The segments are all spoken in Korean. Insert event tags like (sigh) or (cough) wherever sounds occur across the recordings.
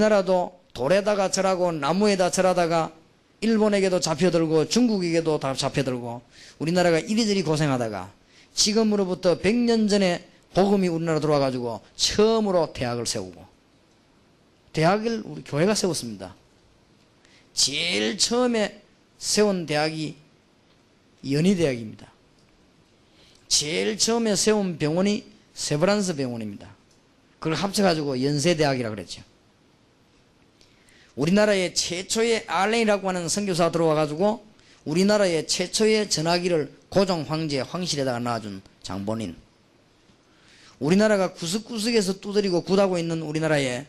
우리나라도 돌에다가 절하고 나무에다 절하다가 일본에게도 잡혀들고 중국에게도 다 잡혀들고 우리나라가 이리저리 고생하다가 지금으로부터 100년 전에 복음이 우리나라 들어와 가지고 처음으로 대학을 세우고 대학을 우리 교회가 세웠습니다. 제일 처음에 세운 대학이 연희대학입니다. 제일 처음에 세운 병원이 세브란스 병원입니다. 그걸 합쳐가지고 연세대학이라고 그랬죠. 우리나라의 최초의 알렌이라고 하는 선교사가 들어와가지고 우리나라의 최초의 전화기를 고종 황제 황실에다가 놔준 장본인. 우리나라가 구석구석에서 두드리고 굿하고 있는 우리나라에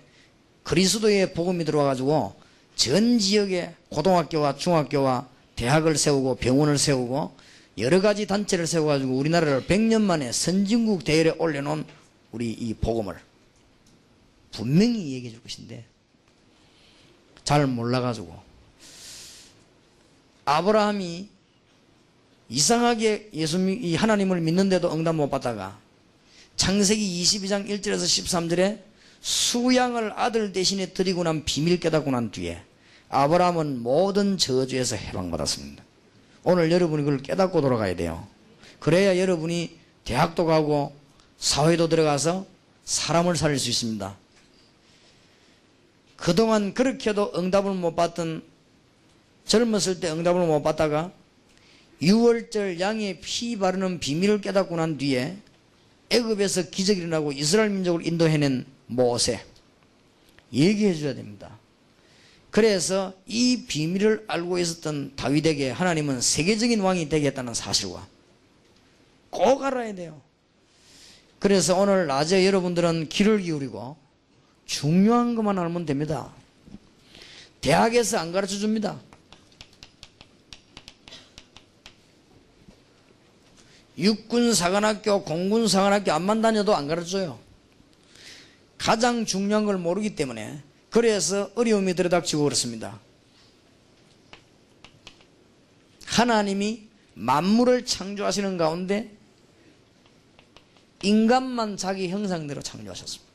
그리스도의 복음이 들어와가지고 전 지역에 고등학교와 중학교와 대학을 세우고 병원을 세우고 여러 가지 단체를 세워가지고 우리나라를 100년 만에 선진국 대열에 올려놓은 우리 이 복음을 분명히 얘기해 줄 것인데 잘 몰라가지고 아브라함이 이상하게 예수 이 하나님을 믿는데도 응답 못 받다가 창세기 22장 1절에서 13절에 수양을 아들 대신에 드리고 난 비밀 깨닫고 난 뒤에 아브라함은 모든 저주에서 해방받았습니다. 오늘 여러분이 그걸 깨닫고 돌아가야 돼요. 그래야 여러분이 대학도 가고 사회도 들어가서 사람을 살릴 수 있습니다. 그동안 그렇게도 응답을 못 받던 젊었을 때 응답을 못 받다가 6월절 양의 피 바르는 비밀을 깨닫고 난 뒤에 애굽에서 기적이 일어나고 이스라엘 민족을 인도해낸 모세 얘기해 줘야 됩니다. 그래서 이 비밀을 알고 있었던 다윗에게 하나님은 세계적인 왕이 되겠다는 사실과 꼭 알아야 돼요. 그래서 오늘 낮에 여러분들은 귀를 기울이고 중요한 것만 알면 됩니다. 대학에서 안 가르쳐 줍니다. 육군사관학교, 공군사관학교 안만 다녀도 안 가르쳐줘요. 가장 중요한 걸 모르기 때문에 그래서 어려움이 들어닥치고 그렇습니다. 하나님이 만물을 창조하시는 가운데 인간만 자기 형상대로 창조하셨습니다.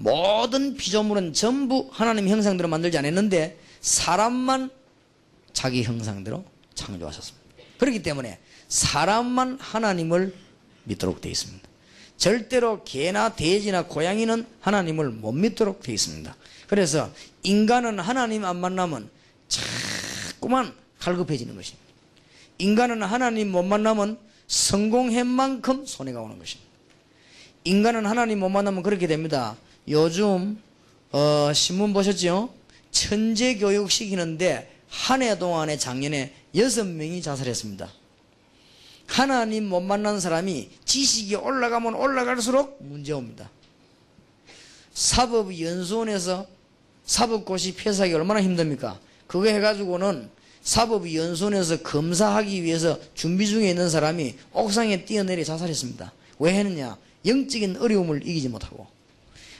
모든 피조물은 전부 하나님 형상대로 만들지 않았는데 사람만 자기 형상대로 창조하셨습니다. 그렇기 때문에 사람만 하나님을 믿도록 되어 있습니다. 절대로 개나 돼지나 고양이는 하나님을 못 믿도록 되어 있습니다. 그래서 인간은 하나님 안 만나면 자꾸만 갈급해지는 것입니다. 인간은 하나님 못 만나면 성공한 만큼 손해가 오는 것입니다. 인간은 하나님 못 만나면 그렇게 됩니다. 요즘 어, 신문 보셨죠? 천재 교육 시키는데 한 해 동안에 작년에 여섯 명이 자살했습니다. 하나님 못 만난 사람이 지식이 올라가면 올라갈수록 문제 옵니다. 사법연수원에서 사법고시 폐사하기 얼마나 힘듭니까? 그거 해가지고는 사법연수원에서 검사하기 위해서 준비 중에 있는 사람이 옥상에 뛰어내려 자살했습니다. 왜 했느냐? 영적인 어려움을 이기지 못하고.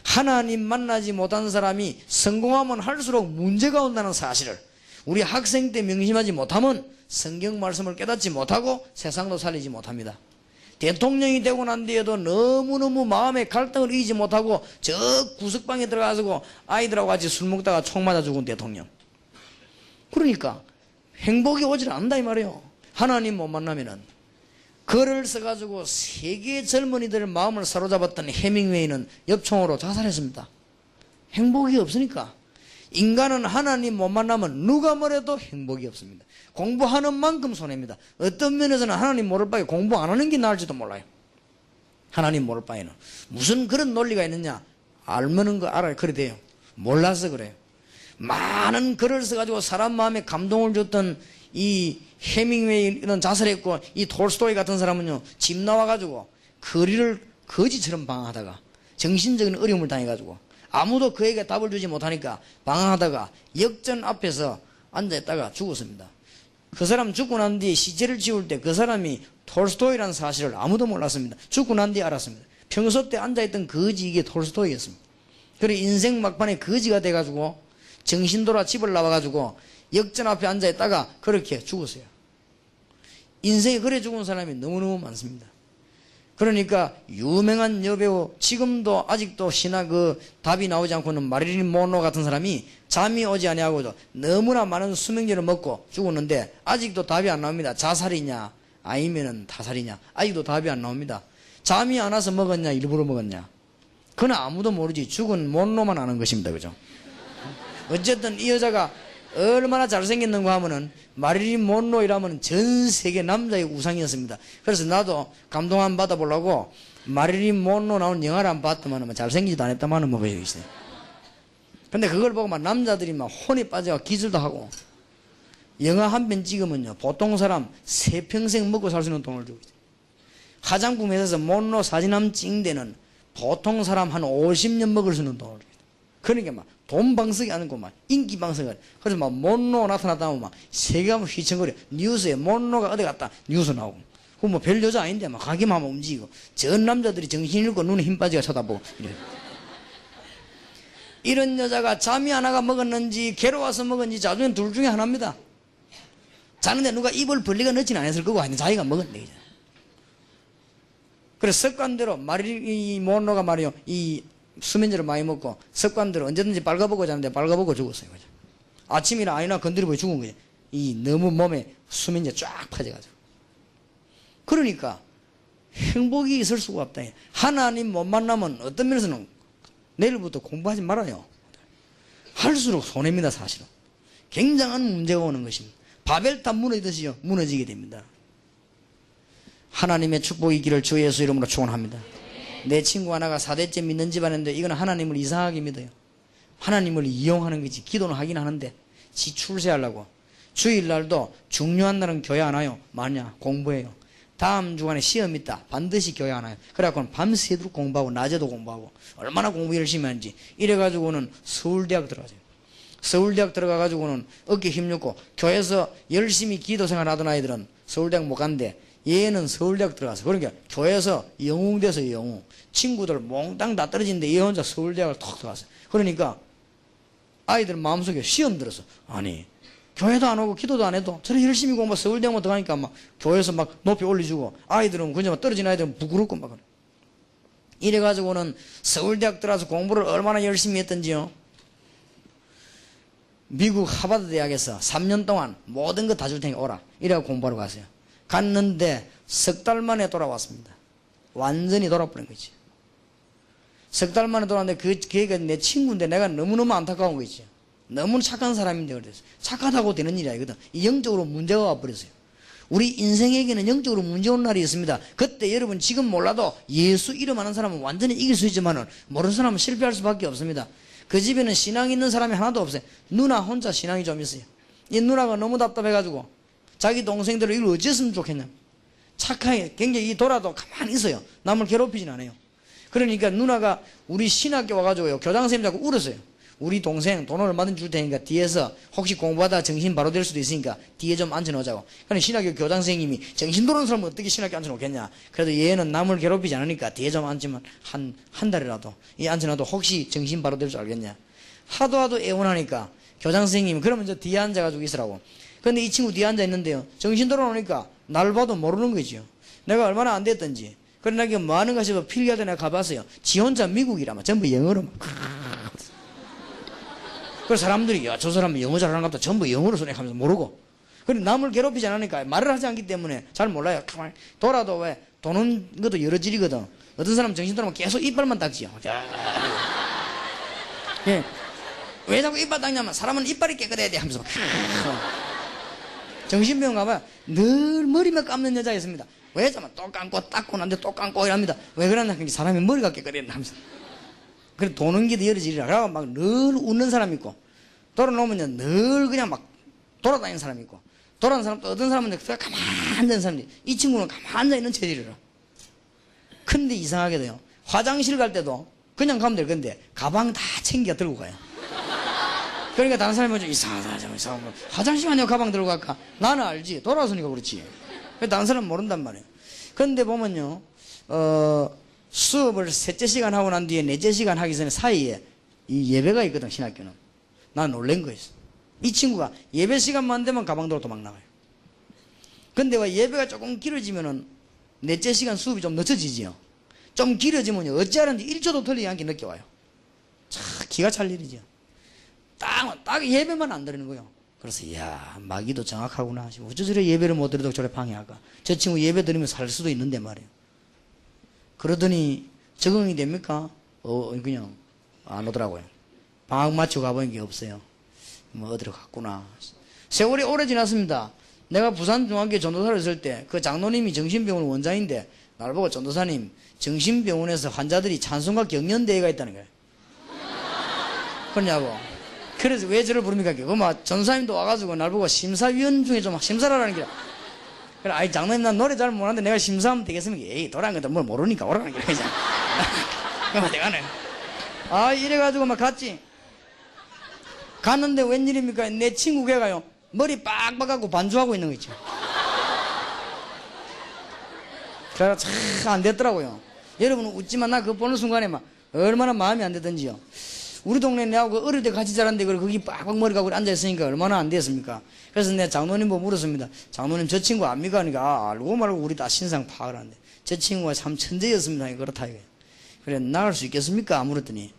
하나님 만나지 못한 사람이 성공하면 할수록 문제가 온다는 사실을 우리 학생 때 명심하지 못하면 성경 말씀을 깨닫지 못하고 세상도 살리지 못합니다. 대통령이 되고 난 뒤에도 너무너무 마음의 갈등을 이기지 못하고 저 구석방에 들어가서 아이들하고 같이 술 먹다가 총 맞아 죽은 대통령. 그러니까 행복이 오질 않는다 이 말이에요. 하나님 못 만나면은 글을 써가지고 세계 젊은이들 마음을 사로잡았던 해밍웨이는 엽총으로 자살했습니다. 행복이 없으니까. 인간은 하나님 못 만나면 누가 뭐래도 행복이 없습니다. 공부하는 만큼 손해입니다. 어떤 면에서는 하나님 모를 바에 공부 안 하는 게 나을지도 몰라요. 하나님 모를 바에는. 무슨 그런 논리가 있느냐? 알면은 거 알아요. 그래 돼요. 몰라서 그래요. 많은 글을 써가지고 사람 마음에 감동을 줬던 이 해밍웨이는 자살했고 이 톨스토이 같은 사람은요 집 나와가지고 거리를 거지처럼 방황하다가 정신적인 어려움을 당해가지고 아무도 그에게 답을 주지 못하니까 방황하다가 역전 앞에서 앉아있다가 죽었습니다. 그 사람 죽고 난 뒤에 시체를 지울 때 그 사람이 톨스토이라는 사실을 아무도 몰랐습니다. 죽고 난 뒤에 알았습니다. 평소 때 앉아있던 거지 이게 톨스토이였습니다. 그래 인생 막판에 거지가 돼가지고 정신 돌아 집을 나와가지고 역전 앞에 앉아 있다가 그렇게 죽었어요. 인생이 그래 죽은 사람이 너무너무 많습니다. 그러니까 유명한 여배우 지금도 아직도 신화 그 답이 나오지 않고는 마릴린 모노 같은 사람이 잠이 오지 아니하고도 너무나 많은 수명제를 먹고 죽었는데 아직도 답이 안 나옵니다. 자살이냐 아니면은 타살이냐 아직도 답이 안 나옵니다. 잠이 안 와서 먹었냐 일부러 먹었냐 그건 아무도 모르지 죽은 모노만 아는 것입니다. 그죠? 어쨌든 이 여자가 얼마나 잘생겼는가 하면은 마릴린 monroe이라면 전 세계 남자의 우상이었습니다. 그래서 나도 감동 한 받아보려고 마릴린 monroe 나온 영화를 안 봤더만 뭐 잘생기지도 않았다마는 뭐 그러고 있어요. 근데 그걸 보고 막 남자들이 막 혼이 빠져가 기술도 하고 영화 한 편 찍으면요 보통 사람 세 평생 먹고 살 수 있는 돈을 주고 있어요. 화장품 회사에서 monroe 사진 한 찍는 데는 보통 사람 한 50년 먹을 수 있는 돈을 줘요. 그러니까 막 돈 방석이 아니고 막 인기 방석을. 그래서 막 몬로 나타났다 하면 막 세계가 막 휘청거려. 뉴스에 몬로가 어디 갔다? 뉴스 나오고. 그뭐 별 여자 아닌데 막 가기만 하면 움직이고. 전 남자들이 정신 잃고 눈에 힘 빠지게 쳐다보고. 이래. (laughs) 이런 여자가 잠이 하나가 먹었는지 괴로워서 먹었는지 자중에 둘 중에 하나입니다. 자는데 누가 입을 벌리가 넣지는 않았을 거고 하여튼 자기가 먹었네? 그래서 습관대로 마리 몬로가 말이요. 이 수면제를 많이 먹고 습관대로 언제든지 빨가보고 자는데 빨가보고 죽었어요. 그죠? 아침이나 아니나 건드리고 죽은 거예요. 이 너무 몸에 수면제 쫙 퍼져가지고. 그러니까 행복이 있을 수가 없다. 하나님 못 만나면 어떤 면에서는 내일부터 공부하지 말아요. 할수록 손해입니다, 사실은. 굉장한 문제가 오는 것입니다. 바벨탑 무너지듯이요, 무너지게 됩니다. 하나님의 축복이 기를 주 예수 이름으로 축원합니다. 내 친구 하나가 사대째 믿는 집안인데 이건 하나님을 이상하게 믿어요. 하나님을 이용하는 거지. 기도는 하긴 하는데 지 출세하려고. 주일날도 중요한 날은 교회 안 와요. 마냐 공부해요. 다음 주간에 시험 있다. 반드시 교회 안 와요. 그래갖고는 밤새도록 공부하고 낮에도 공부하고 얼마나 공부 열심히 하는지 이래가지고는 서울대학 들어가세요. 서울대학 들어가가지고는 어깨 힘줬고 교회에서 열심히 기도 생활하던 아이들은 서울대학 못 간대. 얘는 서울대학 들어가서 그러니까 교회에서 영웅 돼서 영웅 친구들 몽땅 다 떨어지는데 얘 혼자 서울대학을 턱 들어갔어 그러니까 아이들 마음속에 시험 들었어 아니 교회도 안 오고 기도도 안 해도 저렇게 열심히 공부 서울대학만 들어가니까 막 교회에서 막 높이 올려주고 아이들은 그냥 막 떨어진 아이들은 부끄럽고 막 이래가지고는 서울대학 들어가서 공부를 얼마나 열심히 했던지요? 미국 하버드 대학에서 3년 동안 모든 거 다 줄 테니까 오라. 이래가 공부하러 갔어요 갔는데 석 달 만에 돌아왔습니다. 완전히 돌아버린 거지. 석 달 만에 돌아왔는데 그 걔가 내 친구인데 내가 너무너무 안타까운 거지. 너무 착한 사람인데 그래서 착하다고 되는 일이 아니거든. 영적으로 문제가 와버렸어요. 우리 인생에게는 영적으로 문제 온 날이 있습니다. 그때 여러분 지금 몰라도 예수 이름 하는 사람은 완전히 이길 수 있지만은 모르는 사람은 실패할 수밖에 없습니다. 그 집에는 신앙 있는 사람이 하나도 없어요. 누나 혼자 신앙이 좀 있어요. 이 누나가 너무 답답해가지고 자기 동생들을 이걸 어찌했으면 좋겠냐. 착하게, 굉장히 돌아도 가만히 있어요. 남을 괴롭히진 않아요. 그러니까 누나가 우리 신학교 와가지고요. 교장 선생님 자꾸 울었어요. 우리 동생 돈 얼마든지 줄 테니까 뒤에서 혹시 공부하다 정신 바로 될 수도 있으니까 뒤에 좀 앉혀놓자고. 그러니 신학교 교장 선생님이 정신 돌아오는 사람은 어떻게 신학교 앉혀놓겠냐. 그래도 얘는 남을 괴롭히지 않으니까 뒤에 좀 앉으면 한, 한 달이라도 이 앉혀놔도 혹시 정신 바로 될 줄 알겠냐. 하도 하도 애원하니까 교장 선생님이 그러면 저 뒤에 앉아가지고 있으라고. 근데 이 친구 뒤에 앉아 있는데요. 정신 돌아오니까 날 봐도 모르는 거죠. 내가 얼마나 안 됐던지. 그러나 이게 뭐 하는가 싶어 필기하다 내가 가봤어요. 지 혼자 미국이라면 전부 영어로 막. 그래서 사람들이 야, 저 사람은 영어 잘하는 것 같다. 전부 영어로 소리하면서 모르고. 그리고 남을 괴롭히지 않으니까 말을 하지 않기 때문에 잘 몰라요. 돌아도 왜 도는 것도 여러 질이거든. 어떤 사람 정신 돌아오면 계속 이빨만 닦지요. 예. 왜 자꾸 이빨 닦냐면 사람은 이빨이 깨끗해야 돼 하면서 정신병 가봐 늘 머리만 감는 여자였습니다. 왜 자면 또 감고 닦고 난데 또 감고 이랍니다. 왜 그러냐 그러니까 사람이 머리가 깨끗해야 하면서. 그래 도는 길도 여러 지리라. 그러고 막늘 웃는 사람 있고 돌아놓으면 늘 그냥 막 돌아다니는 사람 있고 돌아다니는 사람 또 어떤 사람은 가만 앉는 사람이 이 친구는 가만 앉아 있는 체질이라. 근데 이상하게 돼요. 화장실 갈 때도 그냥 가면 될 건데 가방 다 챙겨 들고 가요. 그러니까 다른 사람이 좀 이상하다, 좀 이상하다. 화장실 아니야 가방 들고 갈까? 나는 알지. 돌아서니까 그렇지. 다른 사람은 모른단 말이에요. 그런데 보면요, 어, 수업을 셋째 시간 하고 난 뒤에 넷째 시간 하기 전에 사이에 이 예배가 있거든, 신학교는. 난 놀란 거였어. 이 친구가 예배 시간만 되면 가방 들고 도망 나가요. 근데 왜 예배가 조금 길어지면은 넷째 시간 수업이 좀 늦춰지지요. 좀 길어지면요. 어찌하는지 1초도 틀리지 않게 늦게 와요. 참 기가 찰 일이죠. 딱, 딱 예배만 안 드리는 거예요. 그래서 이야 마귀도 정확하구나. 어쩌 저래 예배를 못 드려도 저래 방해할까. 저 친구 예배 드리면 살 수도 있는데 말이에요. 그러더니 적응이 됩니까? 어 그냥 안 오더라고요. 방학 맞추고 가보는 게 없어요. 뭐 어디로 갔구나. 세월이 오래 지났습니다. 내가 부산중앙교 전도사를 했을 때 그 장로님이 정신병원 원장인데 날 보고 전도사님 정신병원에서 환자들이 찬송가 경연대회가 있다는 거예요. 그러냐고. 그래서 왜 저를 부릅니까? 그막 전사님도 와가지고 날 보고 심사위원 중에 좀 심사를 하라는 게. 그래, 아이 장로님 난 노래 잘 못하는데 내가 심사하면 되겠습니까? 에이 도란 것도 뭘 모르니까 오라는 게. 그러면 내가 네. 아 이래가지고 막 갔지. 갔는데 웬일입니까? 내 친구 걔가요. 머리 빡빡하고 반주하고 있는 거 있죠. 그래서 참안 됐더라고요. 여러분 웃지만 나 그거 보는 순간에 막 얼마나 마음이 안 되던지요. 우리 동네 내하고 어릴 때 같이 자랐는데 그걸 거기 빡빡 머리가 우리 앉아있으니까 얼마나 안 됐습니까? 그래서 내가 장로님 보고 물었습니다. 장로님 저 친구 압니까? 그러니까 아, 알고 말고 우리 다 신상 파악을 하는데 저 친구가 참 천재였습니다. 그렇다 이거예요. 그래 나갈 수 있겠습니까? 물었더니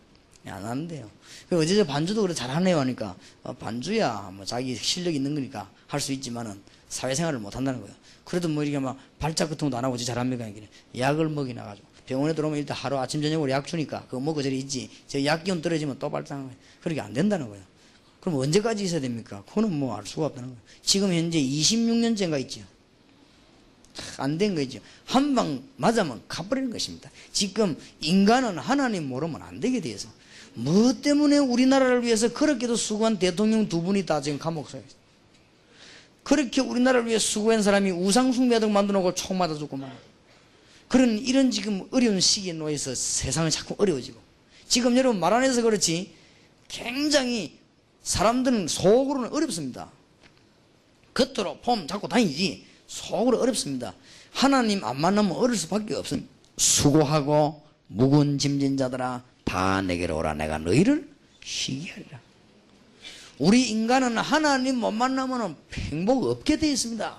안 하는데요. 그 어제 저 반주도 그래 잘하네요 하니까 어, 반주야 뭐 자기 실력 있는 거니까 할 수 있지만은 사회생활을 못 한다는 거예요. 그래도 뭐 이렇게 막 발작 같은 것도 안 하고 저 잘합니까? 이게 약을 먹이 나 가지고 병원에 들어오면 일단 하루 아침 저녁으로 약 주니까 그거 먹고 저리 있지. 저 약 기운 떨어지면 또 거예요. 그렇게 안 된다는 거예요. 그럼 언제까지 있어야 됩니까? 그거는 뭐 알 수가 없다는 거예요. 지금 현재 26년째인가 있죠. 안 된 거죠. 한 방 맞으면 가버리는 것입니다. 지금 인간은 하나님 모르면 안 되게 돼서 뭐 때문에 우리나라를 위해서 그렇게도 수고한 대통령 두 분이 다 지금 감옥 서 있어요. 그렇게 우리나라를 위해 수고한 사람이 우상숭배하듯 만들어 놓고 총 맞아 죽고만. 그런 이런 지금 어려운 시기에 놓여서 세상은 자꾸 어려워지고. 지금 여러분 말 안 해서 그렇지 굉장히 사람들은 속으로는 어렵습니다. 겉으로 폼 잡고 다니지 속으로 어렵습니다. 하나님 안 만나면 어릴 수밖에 없습니다. 수고하고 묵은 짐진 자들아 다 내게로 오라 내가 너희를 쉬게 하리라. 우리 인간은 하나님 못 만나면 행복 없게 되어 있습니다.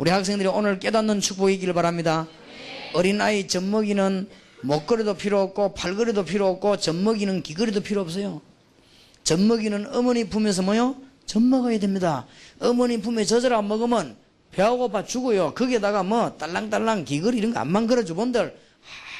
우리 학생들이 오늘 깨닫는 축복이기를 바랍니다. 어린아이 젖먹이는 목걸이도 필요 없고 팔걸이도 필요 없고 젖먹이는 귀걸이도 필요 없어요. 젖먹이는 어머니 품에서 뭐요? 젖 먹어야 됩니다. 어머니 품에 젖을 안 먹으면 배가 고파 죽어요. 거기에다가 뭐 딸랑딸랑 귀걸이 이런 거 안만 걸어줘 본들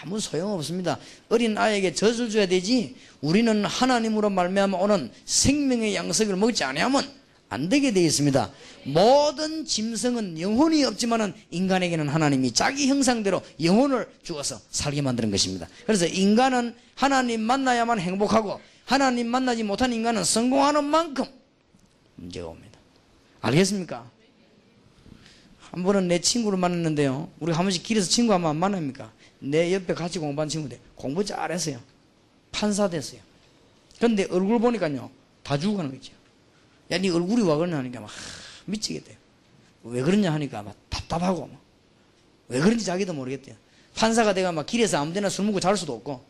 아무 소용없습니다. 어린 아이에게 젖을 줘야 되지 우리는 하나님으로 말미암아 오는 생명의 양식을 먹지 아니하면 안 되게 되어 있습니다. 모든 짐승은 영혼이 없지만은 인간에게는 하나님이 자기 형상대로 영혼을 주어서 살게 만드는 것입니다. 그래서 인간은 하나님 만나야만 행복하고 하나님 만나지 못한 인간은 성공하는 만큼 문제가 옵니다. 알겠습니까? 한 번은 내 친구를 만났는데요. 우리 한 번씩 길에서 친구 안 만납니까? 내 옆에 같이 공부한 친구인데 공부 잘했어요. 판사 됐어요. 그런데 얼굴 보니까요. 다 죽어가는 거죠. 야, 네 얼굴이 와 그러냐 하니까 막 미치겠대요. 왜 그러냐 하니까 막 답답하고 막. 왜 그런지 자기도 모르겠대요. 판사가 내가 막 길에서 아무 데나 술 먹고 잘 수도 없고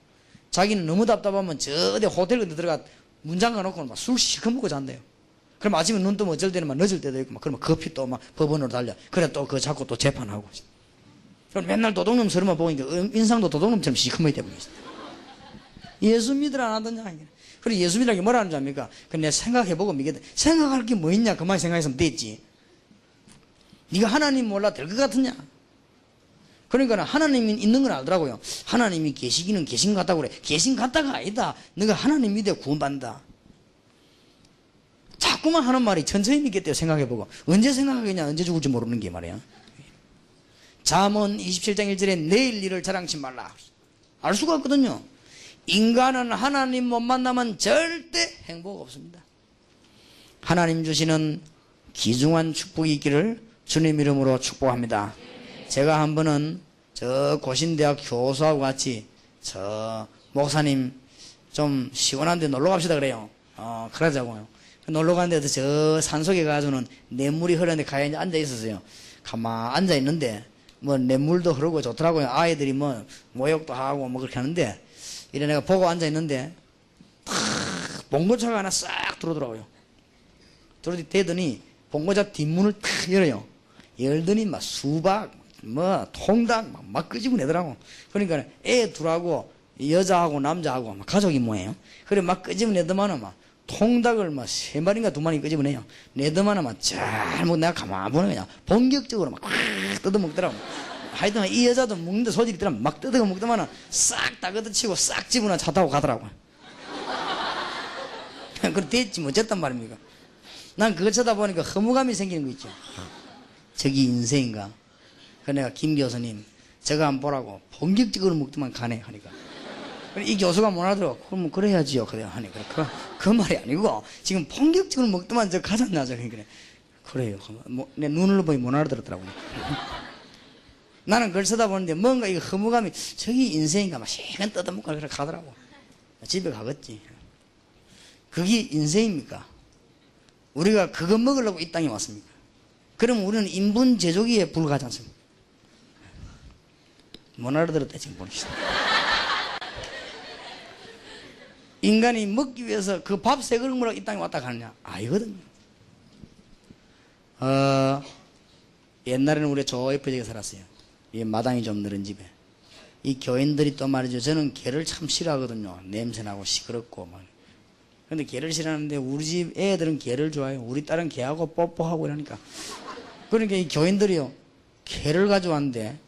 자기는 너무 답답하면 저 어디 호텔 같은 데 들어가 문 잠가 놓고 막 술 시커 먹고 잔대요. 그럼 아침에 눈 뜨면 어쩔 때는 막 늦을 때도 있고 막 그러면 커피 또 막 법원으로 달려. 그래 또 그거 잡고 또 재판하고. 그럼 맨날 도둑놈처럼만 보니까 인상도 도둑놈처럼 시커멓게 있어. 예수 믿으라 안 하더냐. 그래 예수 믿으라는 게 뭐라는 줄 압니까? 그내 생각해보고 믿겠다. 생각할 게 뭐 있냐? 그만 생각했으면 됐지. 네가 하나님 몰라 될 것 같으냐? 그러니까 하나님이 있는 건 알더라고요. 하나님이 계시기는 계신 것 같다고 그래. 계신 것 같다가 아니다. 너가 하나님 믿어 구원받는다. 자꾸만 하는 말이 천천히 믿겠대요. 생각해보고. 언제 생각하겠냐? 언제 죽을지 모르는 게 말이야. 잠언 27장 1절에 내일 일을 자랑치 말라. 알 수가 없거든요. 인간은 하나님 못 만나면 절대 행복 없습니다. 하나님 주시는 귀중한 축복이 있기를 주님 이름으로 축복합니다. 제가 한 번은 저 고신대학 교수하고 같이 저 목사님 좀 시원한 데 놀러 갑시다 그래요. 어, 그러자고요. 놀러 가는데 저 산속에 가서는 냇물이 흐르는데 가만히 앉아 있었어요. 가만 앉아 있는데 뭐 냇물도 흐르고 좋더라고요. 아이들이 뭐 모욕도 하고 뭐 그렇게 하는데 이래 내가 보고 앉아 있는데 탁 봉고차가 하나 싹 들어오더라고요. 들어대더니 봉고차 뒷문을 탁 열어요. 열더니 막 수박 뭐 통닭 막, 막 끄집어내더라고. 그러니까 애 둘하고 여자하고 남자하고 막 가족이 뭐예요? 그래 막 끄집어내더만은 막 통닭을 막 세 마리인가 두 마리 끄집어내요. 내더만은 막잘뭐 내가 가만 보면 그냥 본격적으로 막 뜯어 먹더라고. 하여튼 이 여자도 먹는데 소질이 있더라. 막 뜯어 먹더만은 싹 다 걷어치고 싹 집어나 차 타고 가더라고. (laughs) 그래 됐지 뭐 어쨌단 말입니까? 난 그거 쳐다보니까 허무감이 생기는 거 있죠. 저기 인생인가? 그 내가 김 교수님 제가 안 보라고 본격적으로 먹더만 가네 하니까 이 교수가 못 알아들어 그럼 그래야지요 그래 하니까 그, 그 말이 아니고 지금 본격적으로 먹더만 저 가졌나 저 그래 그래요 뭐, 내 눈을 보니 못 알아들었더라고 나는 그걸 쳐다보는데 뭔가 이 허무감이 저기 인생인가 막 시간 뜯어먹고 그래 가더라고 집에 가겠지 그게 인생입니까? 우리가 그거 먹으려고 이 땅에 왔습니까? 그럼 우리는 인분 제조기에 불과하지 않습니까? 못 알아들었다 지금 보니까 인간이 먹기 위해서 그 밥 세 그릇 먹으러 이 땅에 왔다 가느냐 아니거든요 어, 옛날에는 우리 저 옆에 지게 살았어요 이 마당이 좀 늘은 집에 이 교인들이 또 말이죠 저는 개를 참 싫어하거든요 냄새나고 시끄럽고 막 근데 개를 싫어하는데 우리 집 애들은 개를 좋아해요 우리 딸은 개하고 뽀뽀하고 이러니까 그러니까 이 교인들이요 개를 가져왔는데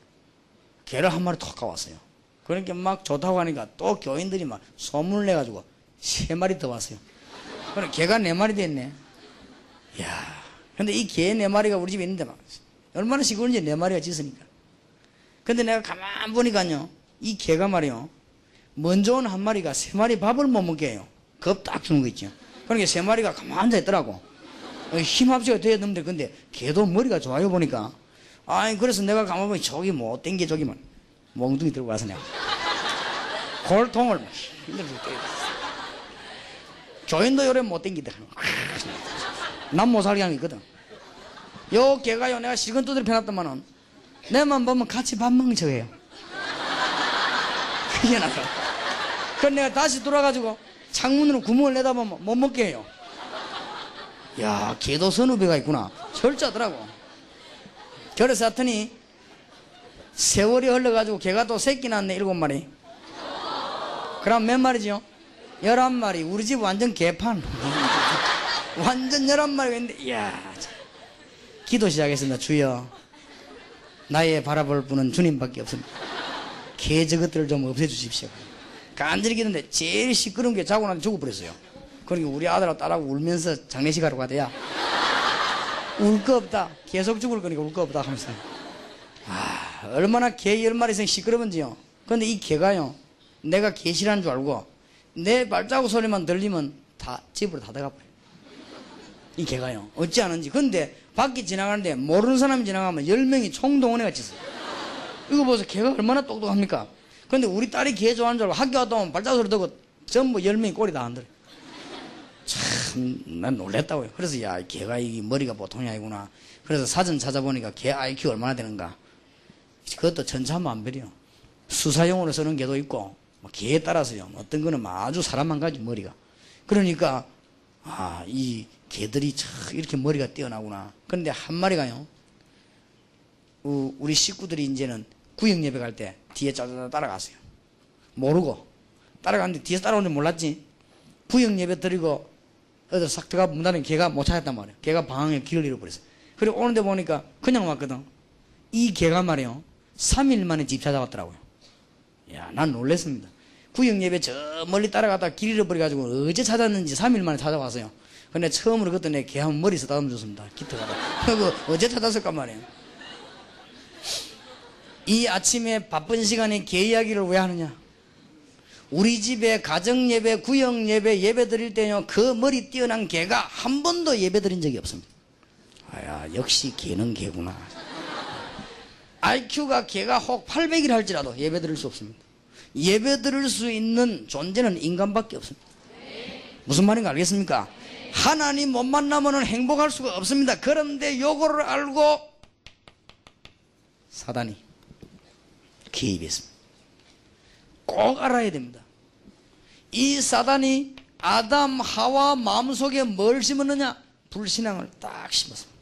개를 한 마리 톡 가왔어요. 그러니까 막 좋다고 하니까 또 교인들이 막 소문을 내가지고 세 마리 더 왔어요. 그래 개가 네 마리 됐네. 야, 근데 이 개 네 마리가 우리 집에 있는데 막 얼마나 시끄러운지 네 마리가 짖으니까. 근데 내가 가만 보니까요, 이 개가 말이요, 먼저 온 한 마리가 세 마리 밥을 못 먹게 해요. 겁 딱 주는 거 있죠. 그러니까 세 마리가 가만 앉아 있더라고. 어, 힘 합치가 돼야 되는데 근데 걔도 머리가 좋아요 보니까 아니 그래서 내가 가만 보니 저기 못 땡겨 저기만 몽둥이 들고 가서 내가 (laughs) 골통을 막 힘들게 교인도 요래 못 땡기다 남못 살게 하는 게 있거든 요 걔가요 내가 실컷 두드려 펴놨더만은 내만 보면 같이 밥 먹는 척해요 그게 나서 그래 내가 다시 돌아가지고 창문으로 구멍을 내다보면 못 먹게 해요 야, 개도 선후배가 있구나. 철저하더라고. 그래서 하더니 세월이 흘러가지고 개가 또 새끼 낳네, 일곱 마리. 그럼 몇 마리죠? 열한 마리. 우리 집 완전 개판. (laughs) 완전 열한 마리가 있는데, 이야. 기도 시작했습니다. 주여. 나의 바라볼 분은 주님밖에 없습니다. 개 저것들을 좀 없애주십시오. 간절히 기도는데 제일 시끄러운 게 자고 나서 죽어버렸어요. 그러니까 우리 아들하고 딸하고 울면서 장례식 하러 가대야. 울 거 없다. 계속 죽을 거니까 울 거 없다 하면서. 아, 얼마나 개 열 마리 생 시끄러운지요. 근데 이 개가요, 내가 개 싫어하는 줄 알고, 내 발자국 소리만 들리면 다 집으로 다 들어가 버려요. 이 개가요. 어찌 하는지. 근데 밖에 지나가는데 모르는 사람이 지나가면 열 명이 총동원해 같이 있어요. 이거 보세요. 개가 얼마나 똑똑합니까? 근데 우리 딸이 개 좋아하는 줄 알고 학교 갔다 오면 발자국 소리 듣고 전부 열 명이 꼬리 다 안 들어요. 참, 난 놀랬다고요. 그래서, 야, 개가 이 머리가 보통이 아니구나. 그래서 사전 찾아보니까 개 IQ 얼마나 되는가. 그것도 천차만별이요. 수사용으로 쓰는 개도 있고, 뭐 개에 따라서요. 어떤 거는 아주 사람만 가지, 머리가. 그러니까, 아, 이 개들이 참 이렇게 머리가 뛰어나구나. 그런데 한 마리가요. 우리 식구들이 이제는 구역 예배 갈 때 뒤에 짜자자 따라갔어요. 모르고. 따라갔는데 뒤에서 따라오는 줄 몰랐지. 구역 예배 드리고 어디 싹 들어가 문 닫으면 걔가 못 찾았단 말이에요. 걔가 방황에 길을 잃어버렸어요. 그리고 오는데 보니까 그냥 왔거든. 이 개가 말이요. 3일 만에 집 찾아왔더라고요. 야, 난 놀랬습니다. 구역 예배 저 멀리 따라가다 길 잃어버려가지고 어제 찾았는지 3일 만에 찾아왔어요. 근데 처음으로 그때 내 개한 머리 쓰다듬어 줬습니다. 기특하다. (laughs) 그거 어제 찾았을까 말이에요. 이 아침에 바쁜 시간에 개 이야기를 왜 하느냐? 우리 집에 가정 예배, 구역 예배, 예배 드릴 때요, 그 머리 뛰어난 개가 한 번도 예배 드린 적이 없습니다. 아야, 역시 개는 개구나. IQ가 개가 혹 800일 할지라도 예배 드릴 수 없습니다. 예배 드릴 수 있는 존재는 인간밖에 없습니다. 무슨 말인가 알겠습니까? 하나님 못 만나면 행복할 수가 없습니다. 그런데 요거를 알고 사단이 개입했습니다. 꼭 알아야 됩니다. 이 사단이 아담 하와 마음속에 뭘 심었느냐? 불신앙을 딱 심었습니다.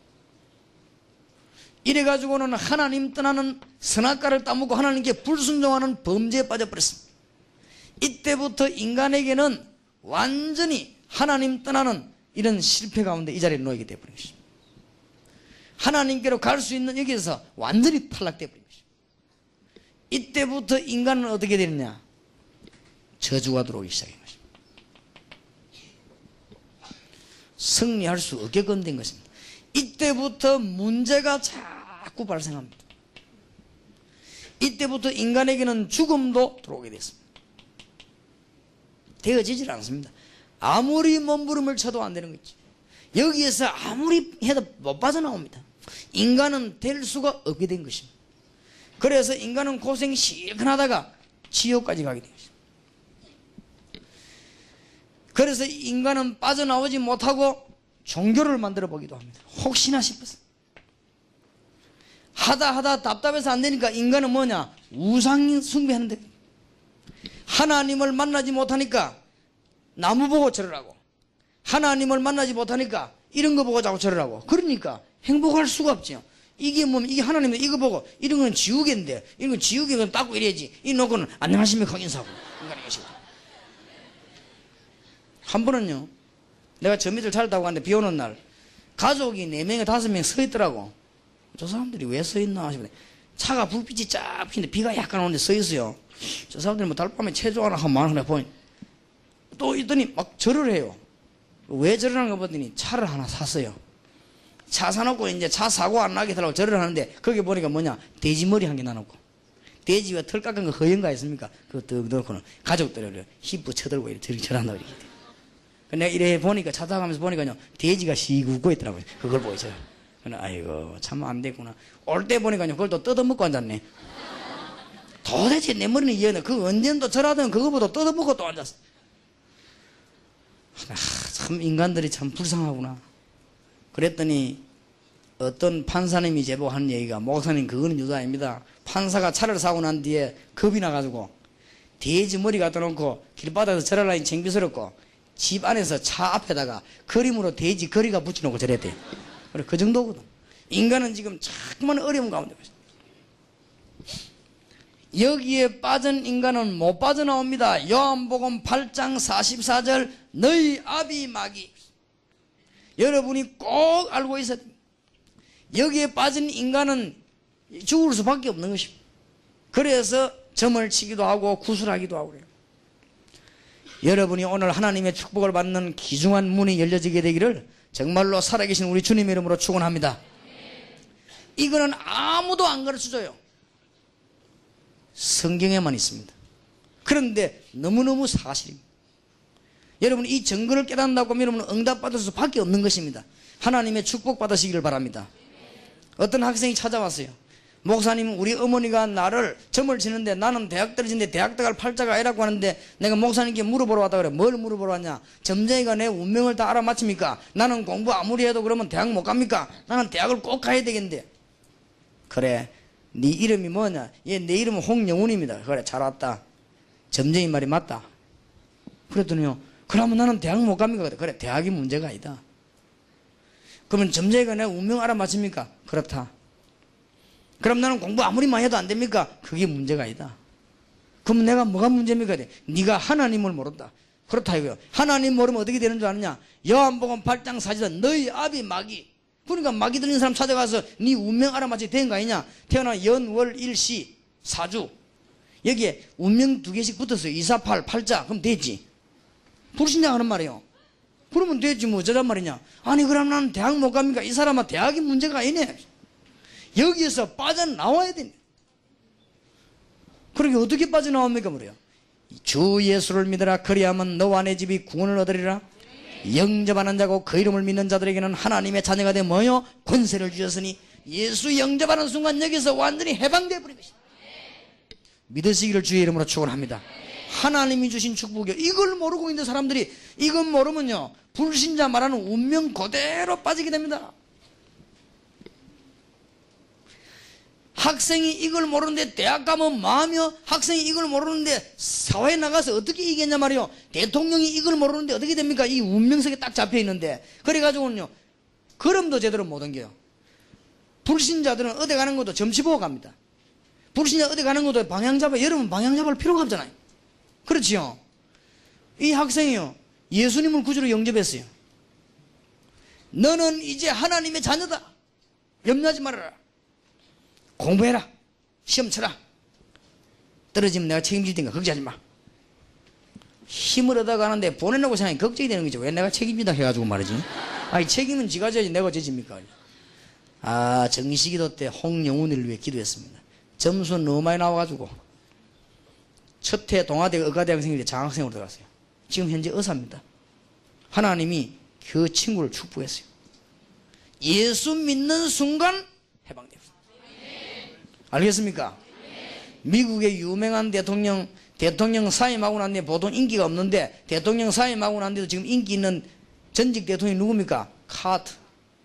이래 가지고는 하나님 떠나는 선악과를 따먹고 하나님께 불순종하는 범죄에 빠져버렸습니다. 이때부터 인간에게는 완전히 하나님 떠나는 이런 실패 가운데 이 자리에 놓이게 되어버린 것입니다. 하나님께로 갈 수 있는 여기에서 완전히 탈락되어버린 것입니다. 이때부터 인간은 어떻게 되느냐? 저주가 들어오기 시작한 것입니다. 승리할 수 없게 건된 것입니다. 이때부터 문제가 자꾸 발생합니다. 이때부터 인간에게는 죽음도 들어오게 됐습니다. 되어지질 않습니다. 아무리 몸부림을 쳐도 안 되는 거죠. 여기에서 아무리 해도 못 빠져나옵니다. 인간은 될 수가 없게 된 것입니다. 그래서 인간은 고생 실컷 하다가 지옥까지 가게 된 것입니다. 그래서 인간은 빠져나오지 못하고 종교를 만들어 보기도 합니다. 혹시나 싶어서. 하다 하다 답답해서 안 되니까 인간은 뭐냐? 우상 숭배하는데. 하나님을 만나지 못하니까 나무 보고 절을하고. 하나님을 만나지 못하니까 이런 거 보고 자꾸 절을하고. 그러니까 행복할 수가 없죠. 이게 뭐 이게 하나님이 이거 보고 이런 건 지우개인데 이런 건 지우개 는 닦고 이래야지. 이 놓고는 안녕하십니까 인사하고 한 번은요 내가 저 밑을 차를 타고 갔는데 비 오는 날 가족이 네 명에 다섯 명 서 있더라고. 저 사람들이 왜 서 있나 싶은데 차가 불빛이 쫙 피는데 비가 약간 오는데 서 있어요. 저 사람들이 뭐 달밤에 체조 하나 하면 하나 보니 또 있더니 막 절을 해요. 왜 절을 하는가 보더니 차를 하나 샀어요. 차 사놓고 이제 차 사고 안 나게 하려고 절을 하는데 거기 보니까 뭐냐? 돼지 머리 한 개 나놓고. 돼지 왜털 깎은 거 허연가 있습니까? 그거 딱 넣고는 가족들을 힙부 쳐들고 이렇게 절한다고 이렇게. 내가 이래 보니까 찾아가면서 보니까요 돼지가 씩 웃고 있더라고요. 그걸 보고 있어요. 아이고 참 안 됐구나. 올 때 보니까요 그걸 또 뜯어먹고 앉았네. 도대체 내 머리는 이해는 그 언젠도 절하던 그거보다 뜯어먹고 또 앉았어 아, 참 인간들이 참 불쌍하구나 그랬더니 어떤 판사님이 제보한 얘기가 목사님 그거는 유도 아닙니다. 판사가 차를 사고 난 뒤에 겁이 나가지고 돼지 머리 갖다 놓고 길바닥에서 절하라니 창피스럽고 집 안에서 차 앞에다가 그림으로 돼지 거리가 붙여놓고 저랬대. 그래 그 정도거든. 인간은 지금 자꾸만 어려운 가운데 있어. 여기에 빠진 인간은 못 빠져나옵니다. 요한복음 8장 44절 너희 아비 마귀 여러분이 꼭 알고 됩니다. 여기에 빠진 인간은 죽을 수밖에 없는 것입니다. 그래서 점을 치기도 하고 구슬하기도 하고 그래요. 여러분이 오늘 하나님의 축복을 받는 귀중한 문이 열려지게 되기를 정말로 살아계신 우리 주님 이름으로 축원합니다. 이거는 아무도 안 가르쳐줘요. 성경에만 있습니다. 그런데 너무너무 사실입니다. 여러분 이 정근을 깨닫는다고 하면 여러분 응답받을 수밖에 없는 것입니다. 하나님의 축복 받으시기를 바랍니다. 어떤 학생이 찾아왔어요. 목사님 우리 어머니가 나를 점을 치는데 나는 대학 떨어진데 대학 들어갈 팔자가 아니라고 하는데 내가 목사님께 물어보러 왔다 그래 뭘 물어보러 왔냐 점쟁이가 내 운명을 다 알아맞힙니까 나는 공부 아무리 해도 그러면 대학 못 갑니까 나는 대학을 꼭 가야 되겠는데 그래 네 이름이 뭐냐 얘 내 이름은 홍영훈입니다 그래 잘 왔다 점쟁이 말이 맞다 그랬더니요 그러면 나는 대학 못 갑니까 그래 대학이 문제가 아니다 그러면 점쟁이가 내 운명 알아맞힙니까 그렇다 그럼 나는 공부 아무리 많이 해도 안 됩니까? 그게 문제가 아니다. 그럼 내가 뭐가 문제입니까? 네가 하나님을 모른다. 그렇다 이거요. 하나님 모르면 어떻게 되는 줄 아느냐? 요한복음 8장 4절 너희 아비 마귀. 그러니까 마귀 들린 사람 찾아가서 네 운명 알아맞히 된거 아니냐? 태어나 연월 일시 사주 여기에 운명 두 개씩 붙었어요. 2, 4, 8, 8자 그럼 되지. 불신자 하는 말이에요. 그러면 되지 뭐 어쩌란 말이냐? 아니 그럼 나는 대학 못 갑니까? 이 사람은 대학이 문제가 아니네. 여기에서 빠져나와야 됩니다. 그러게 어떻게 빠져나옵니까? 뭐래요? 주 예수를 믿으라 그리하면 너와 내 집이 구원을 얻으리라 영접하는 자고 그 이름을 믿는 자들에게는 하나님의 자녀가 되 뭐요? 권세를 주셨으니 예수 영접하는 순간 여기서 완전히 해방되어 버린 것이다. 믿으시기를 주의 이름으로 축원합니다. 하나님이 주신 축복이요. 이걸 모르고 있는 사람들이 이건 모르면요. 불신자 말하는 운명 그대로 빠지게 됩니다 학생이 이걸 모르는데 대학 가면 마음이요 학생이 이걸 모르는데 사회에 나가서 어떻게 이겠냐 말이요 대통령이 이걸 모르는데 어떻게 됩니까 이 운명석에 딱 잡혀 있는데 그래가지고는요 걸음도 제대로 못 옮겨요 불신자들은 어디 가는 것도 점치 보고 갑니다. 불신자 어디 가는 것도 방향 잡아 여러분 방향 잡을 필요가 없잖아요. 그렇지요. 이 학생이요 예수님을 구주로 영접했어요. 너는 이제 하나님의 자녀다. 염려하지 말아라. 공부해라. 시험 쳐라. 떨어지면 내가 책임질 테니까 걱정하지 마. 힘을 얻어 가 는데 보내려고 생각이 걱정이 되는 거죠. 왜 내가 책임진다 해가지고 말이지. 아니, 책임은 지가 져야지 내가 져집니까? 아, 정시기도 때 홍영훈을 위해 기도했습니다. 점수 너무 많이 나와가지고 첫 해 동아대 의과대학 생일 때 장학생으로 들어갔어요. 지금 현재 의사입니다. 하나님이 그 친구를 축복했어요. 예수 믿는 순간 해방되었어요. 알겠습니까? 미국의 유명한 대통령 대통령 사임하고 난 뒤에 보통 인기가 없는데 대통령 사임하고 난 뒤에도 지금 인기 있는 전직 대통령이 누굽니까? 카트.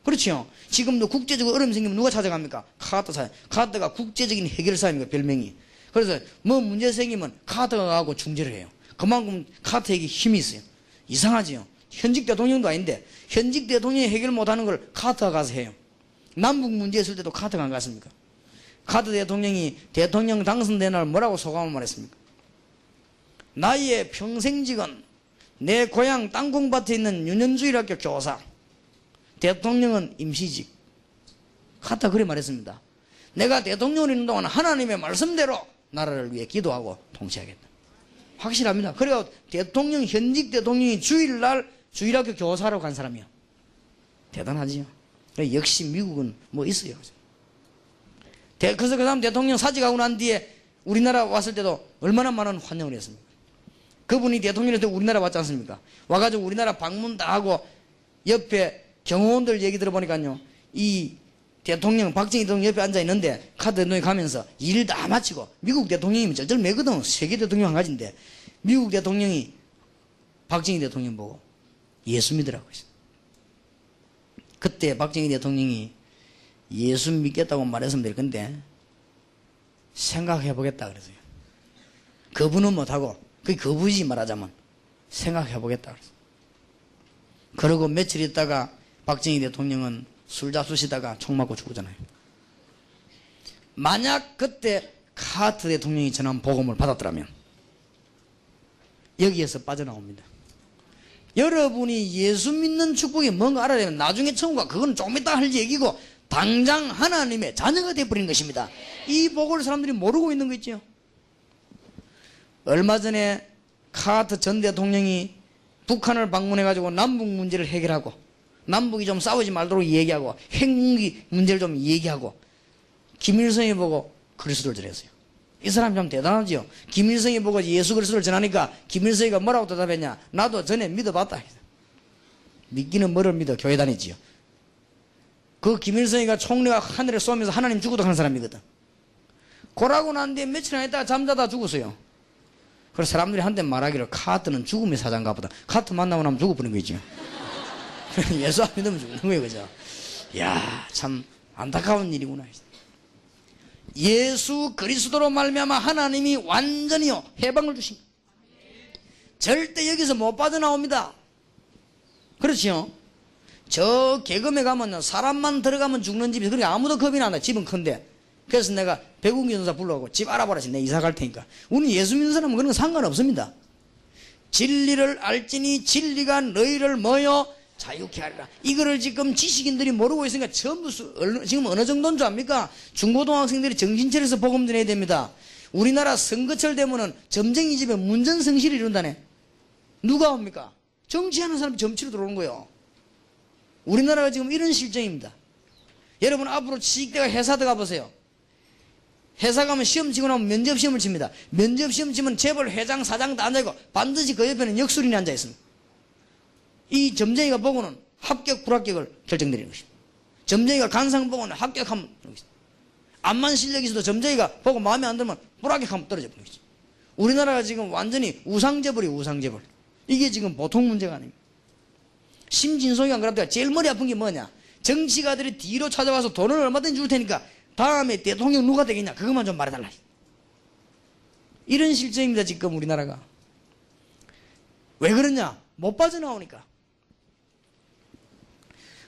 그렇죠. 지금도 국제적으로 어려움 생기면 누가 찾아갑니까? 카트 사임. 카트가 국제적인 해결사입니다. 별명이. 그래서 뭐 문제 생기면 카트가 가고 중재를 해요. 그만큼 카트에게 힘이 있어요. 이상하지요. 현직 대통령도 아닌데 현직 대통령이 해결 못하는 걸 카트가 가서 해요. 남북 문제 있을 때도 카트가 안 갔습니까? 카트 대통령이 대통령 당선된 날 뭐라고 소감을 말했습니까? 나의 평생직은 내 고향 땅콩밭에 있는 윤현주일학교 교사 대통령은 임시직 카트가 그래 말했습니다. 내가 대통령이 있는 동안 하나님의 말씀대로 나라를 위해 기도하고 통치하겠다. 확실합니다. 그래가 대통령 현직 대통령이 주일날 주일학교 교사로 간 사람이야. 대단하지요. 역시 미국은 뭐 있어요. 그래서 그 다음 대통령 사직하고 난 뒤에 우리나라 왔을 때도 얼마나 많은 환영을 했습니까? 그분이 대통령이 때 우리나라 왔지 않습니까? 와가지고 우리나라 방문 다 하고 옆에 경호원들 얘기 들어보니까요. 이 대통령, 박정희 대통령 옆에 앉아 있는데 카드 대통령이 가면서 일 다 마치고 미국 대통령이면 쩔쩔 매거든. 세계 대통령 한 가지인데 미국 대통령이 박정희 대통령 보고 예수 믿으라고 했어요. 그때 박정희 대통령이 예수 믿겠다고 말했으면 될 건데 생각해 보겠다 그랬어요. 거부는 못하고 그게 거부지 말하자면 생각해 보겠다 그랬어요. 그러고 며칠 있다가 박정희 대통령은 술 잡수시다가 총 맞고 죽었잖아요. 만약 그때 카트 대통령이 전한 복음을 받았더라면 여기에서 빠져나옵니다. 여러분이 예수 믿는 축복이 뭔가 알아야 되면 나중에 천국가 그건 조금 이따 할 얘기고 당장 하나님의 자녀가 되어버린 것입니다. 이 복을 사람들이 모르고 있는 거 있죠. 얼마 전에 카트 전 대통령이 북한을 방문해가지고 남북 문제를 해결하고 남북이 좀 싸우지 말도록 얘기하고 핵무기 문제를 좀 얘기하고 김일성이 보고 그리스도를 전했어요. 이 사람 참 대단하지요. 김일성이 보고 예수 그리스도를 전하니까 김일성이가 뭐라고 대답했냐? 나도 전에 믿어봤다. 믿기는 뭐를 믿어? 교회 다니지요. 그 김일성이가 총리가 하늘에 쏘면서 하나님 죽어도 하는 사람이거든. 고라고 난 뒤에 며칠 안 있다가 잠자다 죽었어요. 그래서 사람들이 한테 말하기를 카트는 죽음의 사장가 보다. 카트 만나고 나면 죽어버린 거죠. (laughs) 예수 안 믿으면 죽는 거예요, 그죠? 야, 참 안타까운 일이구나. 예수 그리스도로 말미암아 하나님이 완전히요 해방을 주십니다. 절대 여기서 못 빠져나옵니다. 그렇지요? 저 개금에 가면 사람만 들어가면 죽는 집이 그러니까 아무도 겁이 나다. 집은 큰데. 그래서 내가 배국기 전사 불러가고 집 알아보라. 내 이사 갈 테니까. 우리 예수 믿는 사람은 그런 거 상관없습니다. 진리를 알지니 진리가 너희를 뭐여 자유케 하리라. 이거를 지금 지식인들이 모르고 있으니까 전부 수, 지금 어느 정도인 줄 압니까? 중고등학생들이 정신차려서 복음 전해야 됩니다. 우리나라 선거철 되면은 점쟁이 집에 문전성실을 이룬다네. 누가 옵니까? 정치하는 사람이 정치로 들어오는 거예요. 우리나라가 지금 이런 실정입니다. 여러분 앞으로 취직대가 회사 들어가 보세요. 회사 가면 시험 치고 나면 면접 시험을 칩니다. 면접 시험 치면 재벌 회장 사장 다 앉아있고 반드시 그 옆에는 역술인이 앉아있습니다. 이 점쟁이가 보고는 합격 불합격을 결정드리는 것입니다. 점쟁이가 간상 보고는 합격하면 암만 실력이 있어도 점쟁이가 보고 마음에 안 들면 불합격하면 떨어져 버리는 것이죠. 우리나라가 지금 완전히 우상재벌이 우상재벌. 이게 지금 보통 문제가 아닙니다. 심진송이 안 그랬다가 제일 머리 아픈 게 뭐냐? 정치가들이 뒤로 찾아와서 돈을 얼마든지 줄 테니까 다음에 대통령 누가 되겠냐? 그것만 좀 말해달라. 이런 실정입니다, 지금 우리나라가. 왜 그러냐? 못 빠져나오니까.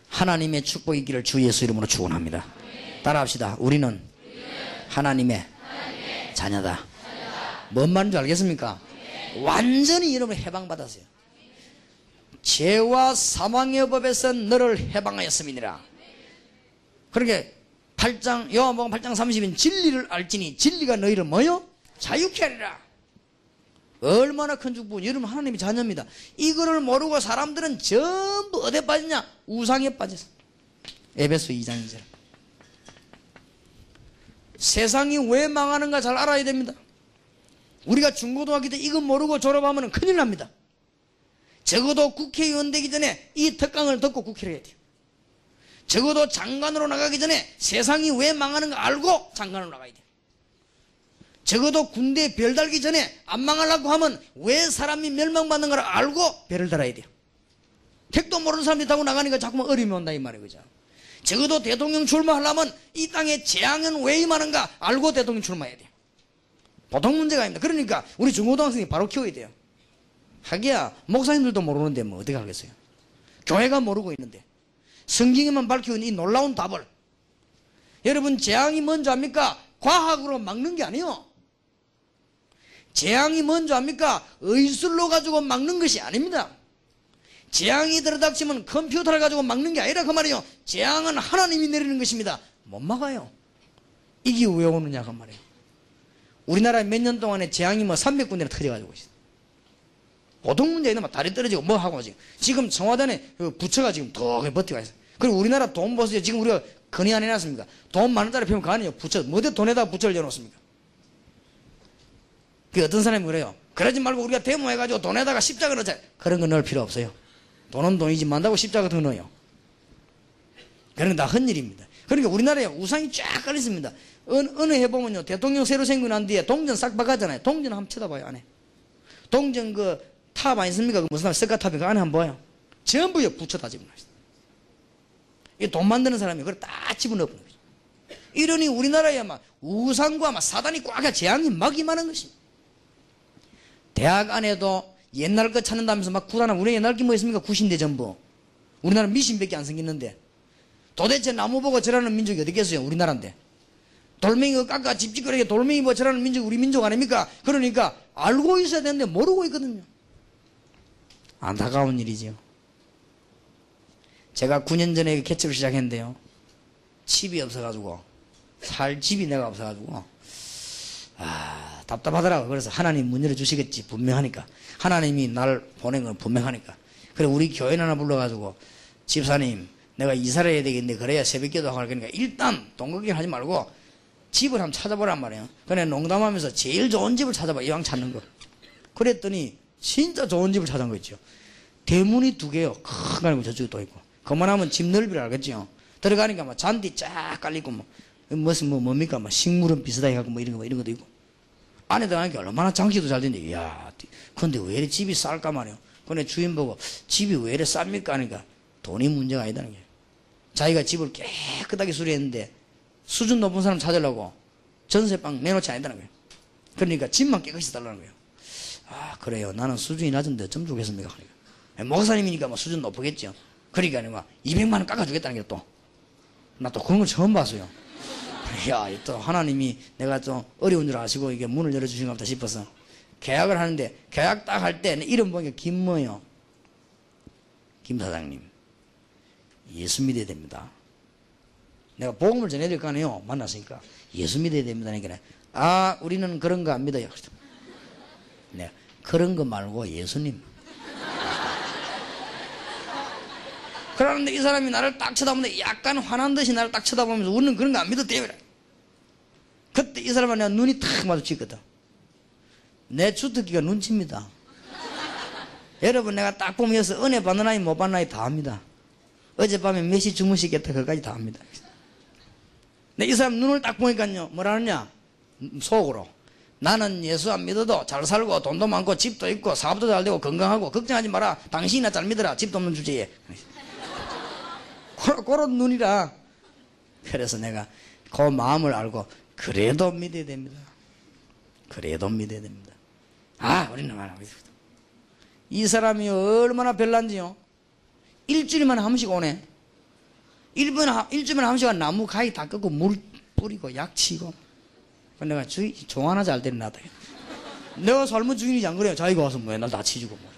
하나님의 축복이 있기를 주 예수 이름으로 축원합니다. 따라합시다. 우리는 하나님의 자녀다. 뭔 말인지 알겠습니까? 완전히 여러분 해방받았어요. 죄와 사망의 법에서 너를 해방하였음이니라. 그러게 8장 요한복음 8장 30인 진리를 알지니 진리가 너희를 뭐요? 자유케 하리라. 얼마나 큰 축복. 여러분 하나님의 자녀입니다. 이거를 모르고 사람들은 전부 어디에 빠졌냐? 우상에 빠졌어. 에베소 2장이죠. 세상이 왜 망하는가 잘 알아야 됩니다. 우리가 중고등학교 때 이거 모르고 졸업하면 큰일 납니다. 적어도 국회의원 되기 전에 이 특강을 듣고 국회를 해야 돼요. 적어도 장관으로 나가기 전에 세상이 왜 망하는가 알고 장관으로 나가야 돼요. 적어도 군대에 별 달기 전에 안 망하려고 하면 왜 사람이 멸망받는 걸 알고 별을 달아야 돼요. 택도 모르는 사람들이 타고 나가니까 자꾸만 어려움이 온다 이 말이에요. 그죠? 적어도 대통령 출마하려면 이 땅에 재앙은 왜 임하는가 알고 대통령 출마해야 돼요. 보통 문제가 아닙니다. 그러니까 우리 중고등학생이 바로 키워야 돼요. 하기야 목사님들도 모르는데 뭐 어떻게 하겠어요. 교회가 모르고 있는데 성경에만 밝혀있는 이 놀라운 답을 여러분 재앙이 먼저 합니까? 과학으로 막는 게 아니에요. 재앙이 먼저 합니까? 의술로 가지고 막는 것이 아닙니다. 재앙이 들어닥치면 컴퓨터를 가지고 막는 게 아니라 그 말이에요. 재앙은 하나님이 내리는 것입니다. 못 막아요. 이게 왜 오느냐 그 말이에요. 우리나라 몇년 동안에 재앙이 뭐 300군데나 터져가지고 있어요. 보통 문제는 막 다리 떨어지고 뭐 하고 지금 지금 청와대에 그 부처가 지금 더 버티고 있어요. 그리고 우리나라 돈 보세요. 지금 우리가 건의 안 해놨습니까? 돈 많은 자리 피면 가니요. 부처 뭐대 돈에다 부처를 열어놓습니까? 그 어떤 사람이 그래요. 그러지 말고 우리가 데모해가지고 돈에다가 십자가 넣자. 그런 거 넣을 필요 없어요. 돈은 돈이지 만다고 십자가 더 넣어요. 그런 건 다 헛일입니다. 그러니까 우리나라에 우상이 쫙 깔렸습니다. 어느, 어느 해보면요. 대통령 새로 생겨 난 뒤에 동전 싹 바가잖아요. 동전 한번 쳐다봐요, 안에. 동전 그 탑 아니습니까? 그 무슨 말, 석가탑이 그 안에 한번 봐요. 전부요, 붙여 다 집어넣어요. 이돈 만드는 사람이 그걸 다 집어넣는 거죠. 이러니 우리나라에 막 우상과 막 사단이 꽉 재앙이 막 임하는 것입니다. 대학 안에도 옛날 거 찾는다면서 막 구단하고 우리 옛날 게뭐 있습니까? 구신대 전부. 우리나라 미신밖에 안 생겼는데 도대체 나무 보고 절하는 민족이 어디 겠어요? 우리나라인데. 돌멩이 깎아 집집거리게 돌멩이 보고 절하는 민족 우리 민족 아닙니까? 그러니까 알고 있어야 되는데 모르고 있거든요. 안타까운 일이죠. 제가 9년 전에 개척을 시작했는데요. 집이 없어가지고 살 집이 내가 없어가지고 아 답답하더라고. 그래서 하나님 문 열어주시겠지 분명하니까 하나님이 날 보낸 건 분명하니까 그래 우리 교회 하나 불러가지고 집사님 내가 이사를 해야 되겠는데 그래야 새벽 기도 하고 그러니까 일단 동거기 하지 말고 집을 한번 찾아보란 말이에요. 그래 농담하면서 제일 좋은 집을 찾아봐 이왕 찾는 거. 그랬더니 진짜 좋은 집을 찾은 거 있죠. 대문이 두 개요. 큰거 아니고 저쪽에 또 있고. 그만하면 집 넓이를 알겠죠. 들어가니까 막 잔디 쫙 깔리고 뭐 무슨 뭐 뭡니까 뭐 식물은 비슷하게 하고 뭐 이런 거뭐 이런 것도 있고 안에 들어가니까 얼마나 장치도 잘 된대. 이야, 근데 왜 이래 집이 쌀까 말이요. 근데 주인 보고 집이 왜 이래 쌉니까 하니까 돈이 문제가 아니다는 게. 자기가 집을 깨끗하게 수리했는데 수준 높은 사람 찾으려고 전세방 내놓지 않다는 거예요. 그러니까 집만 깨끗이 달라는 거예요. 아 그래요. 나는 수준이 낮은데 어쩜 좋겠습니까? 그러니까. 목사님이니까 뭐 수준 높겠죠. 그러니까 막 200만 원 깎아주겠다는 게 또. 나 또 그런 걸 처음 봤어요. (laughs) 야, 또 하나님이 내가 좀 어려운 줄 아시고 이게 문을 열어주신 것 같다 싶어서 계약을 하는데 계약 딱 할 때 이름 보니까 김모요. 김 사장님. 예수 믿어야 됩니다. 내가 복음을 전해야 될 거 아니에요. 만났으니까. 예수 믿어야 됩니다. 그러니까 아, 우리는 그런 거 안 믿어요. 네, 그런 거 말고 예수님. 그러는데 이 사람이 나를 딱 쳐다보는데 약간 화난 듯이 나를 딱 쳐다보면서 우리는 그런 거 안 믿어도 돼요. 그때 이 사람은 내가 눈이 탁 마주치거든. 내 주특기가 눈치입니다. 여러분 내가 딱 보면서 은혜 받는 아이 못 받는 아이 다 합니다. 어젯밤에 몇 시 주무시겠다 그까지 다 합니다. 근데 이 사람 눈을 딱 보니까요 뭐라 하느냐 속으로 나는 예수 안 믿어도 잘 살고 돈도 많고 집도 있고 사업도 잘 되고 건강하고 걱정하지 마라 당신이나 잘 믿어라 집도 없는 주제에 (laughs) 그런 눈이라 그래서 내가 그 마음을 알고 그래도 믿어야 됩니다. 그래도 믿어야 됩니다. 아, 우리는 말하고 있습니다. 이 사람이 얼마나 별난지요? 일주일만 한 번씩 오네. 일분 한- 일주일에 한 시간 나무 가위 다 꺾고 물 뿌리고 약 치고. 그 내가 주의, 종 하나 잘 나다. 내가 삶은 주인이지 안 그래요? 자기가 와서 뭐 맨날 다치주고 뭐.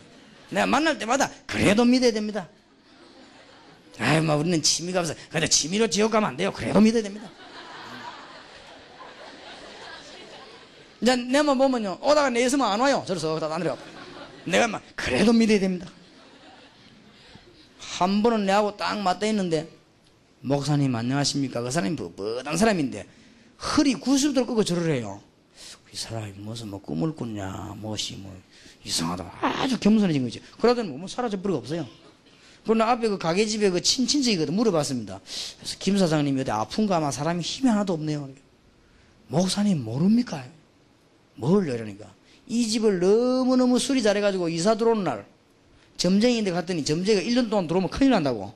내가 만날 때마다 그래도 믿어야 됩니다. 아이, 뭐, 우리는 취미가 없어. 근데 취미로 지옥 가면 안 돼요. 그래도 믿어야 됩니다. 이제 내만 보면요. 오다가 내 있으면 안 와요. 저로 서 다니려. 내가 막, 그래도 믿어야 됩니다. 한 번은 내하고 딱 맞닿아 있는데, 목사님 안녕하십니까? 그 사람이 뻣뻣한 사람인데, 허리 90도를 끄고 절을 해요. 이 사람이 무슨 뭐 꿈을 꿨냐, 무엇이 뭐, 이상하다. 아주 겸손해진 거지. 그러더니 뭐 사라져 버리고 없어요. 그러나 앞에 그 가게 집에 그 친친척이거든 물어봤습니다. 그래서 김 사장님이 어디 아픈가 아마 사람이 힘이 하나도 없네요. 목사님 모릅니까? 뭘요? 이러니까. 이 집을 너무너무 수리 잘해가지고 이사 들어오는 날 점쟁이인데 갔더니 점쟁이가 1년 동안 들어오면 큰일 난다고.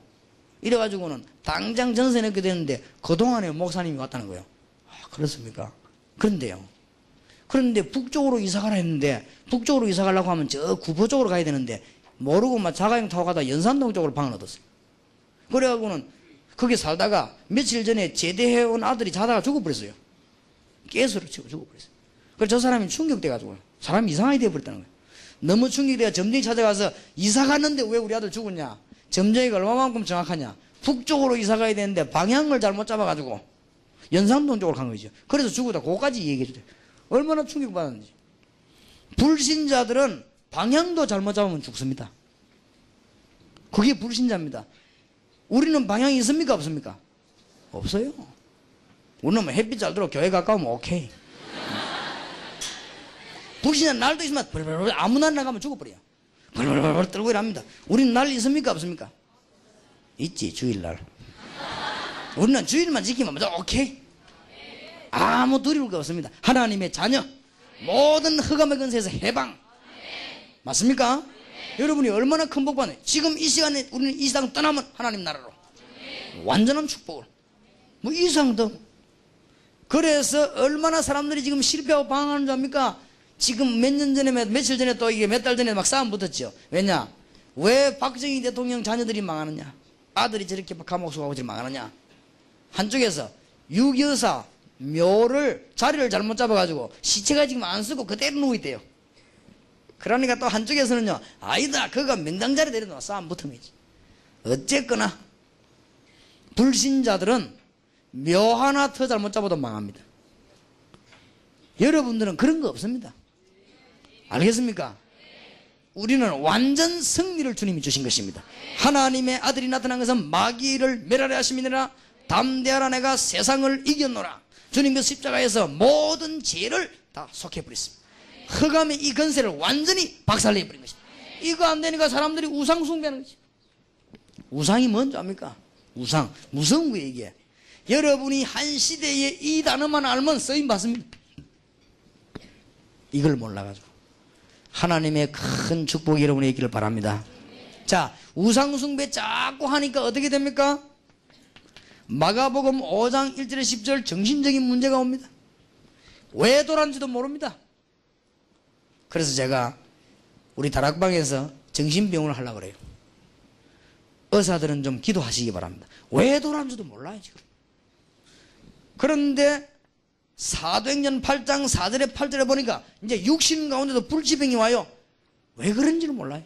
이래가지고는 당장 전세 넣게 되는데 그동안에 목사님이 왔다는 거예요. 아, 그렇습니까? 그런데요. 그런데 북쪽으로 이사 가라 했는데 북쪽으로 이사 가려고 하면 저 구포 쪽으로 가야 되는데 모르고 막 자가용 타고 가다 연산동 쪽으로 방을 얻었어요. 그래가고는 거기 살다가 며칠 전에 제대해온 아들이 자다가 죽어버렸어요. 깨수를 치고 죽어버렸어요. 그래서 저 사람이 충격돼가지고 사람이 이상하게 돼버렸다는 거예요. 너무 충격돼가 점쟁이 찾아가서 이사 갔는데 왜 우리 아들 죽었냐? 점쟁이가 얼마만큼 정확하냐? 북쪽으로 이사 가야 되는데 방향을 잘못 잡아가지고 연산동 쪽으로 간 거죠. 그래서 죽었다. 그거까지 얘기해 주세요. 얼마나 충격받았는지. 불신자들은 방향도 잘못 잡으면 죽습니다. 그게 불신자입니다. 우리는 방향이 있습니까? 없습니까? 없어요. 우리는 뭐 햇빛 잘 들어 교회 가까우면 오케이. (laughs) 불신자 날도 있으면 벌벌벌 아무 날 나가면 죽어버려요. 벌벌벌 떨고 일합니다. 우리는 날 있습니까? 없습니까? 있지 주일날. 우리는 주일만 지키면 뭐 오케이. 아무 두려울 게 없습니다. 하나님의 자녀 모든 흑암의 근세에서 해방. 맞습니까? 여러분이 얼마나 큰 복 받네. 지금 이 시간에 우리는 이 세상 떠나면 하나님 나라로 완전한 축복을. 뭐 이상 더. 그래서 얼마나 사람들이 지금 실패하고 방황하는 줄 압니까? 지금 몇 년 전에 몇- 며칠 전에 또 이게 몇 달 전에 막 싸움 붙었죠. 왜냐? 왜 박정희 대통령 자녀들이 망하느냐? 아들이 저렇게 감옥 지금 망하느냐? 한쪽에서 유교사 묘를 자리를 잘못 잡아가지고 시체가 지금 안 쓰고 그대로 누워 있대요. 그러니까 또 한쪽에서는요, 아니다, 그가 명당 자리 내려놓아 싸움 붙으면지. 어쨌거나 불신자들은 묘 하나 더 잘못 잡아도 망합니다. 여러분들은 그런 거 없습니다. 알겠습니까? 우리는 완전 승리를 주님이 주신 것입니다. 하나님의 아들이 나타난 것은 마귀를 멸하려 하심이니라 담대하라 내가 세상을 이겼노라. 주님 그 십자가에서 모든 죄를 다 속해 버렸습니다. 흑암의 이 건세를 완전히 박살내 버린 것입니다. 이거 안 되니까 사람들이 우상 숭배하는 거지. 우상이 뭔지 압니까? 우상. 무서운 거예요, 이게. 여러분이 한 시대에 이 단어만 알면 쓰임 받습니다. 이걸 몰라가지고. 하나님의 큰 축복이 여러분에 있기를 바랍니다. 자, 우상숭배 자꾸 하니까 어떻게 됩니까? 마가복음 5장 1절에 10절 정신적인 문제가 옵니다. 왜 돌았는지도 모릅니다. 그래서 제가 우리 다락방에서 정신병원을 하려고 그래요. 의사들은 좀 기도하시기 바랍니다. 왜 돌았는지도 몰라요, 지금. 그런데 사도행전 8장 4절에 8절에 보니까 이제 육신 가운데도 불치병이 와요. 왜 그런지는 몰라요.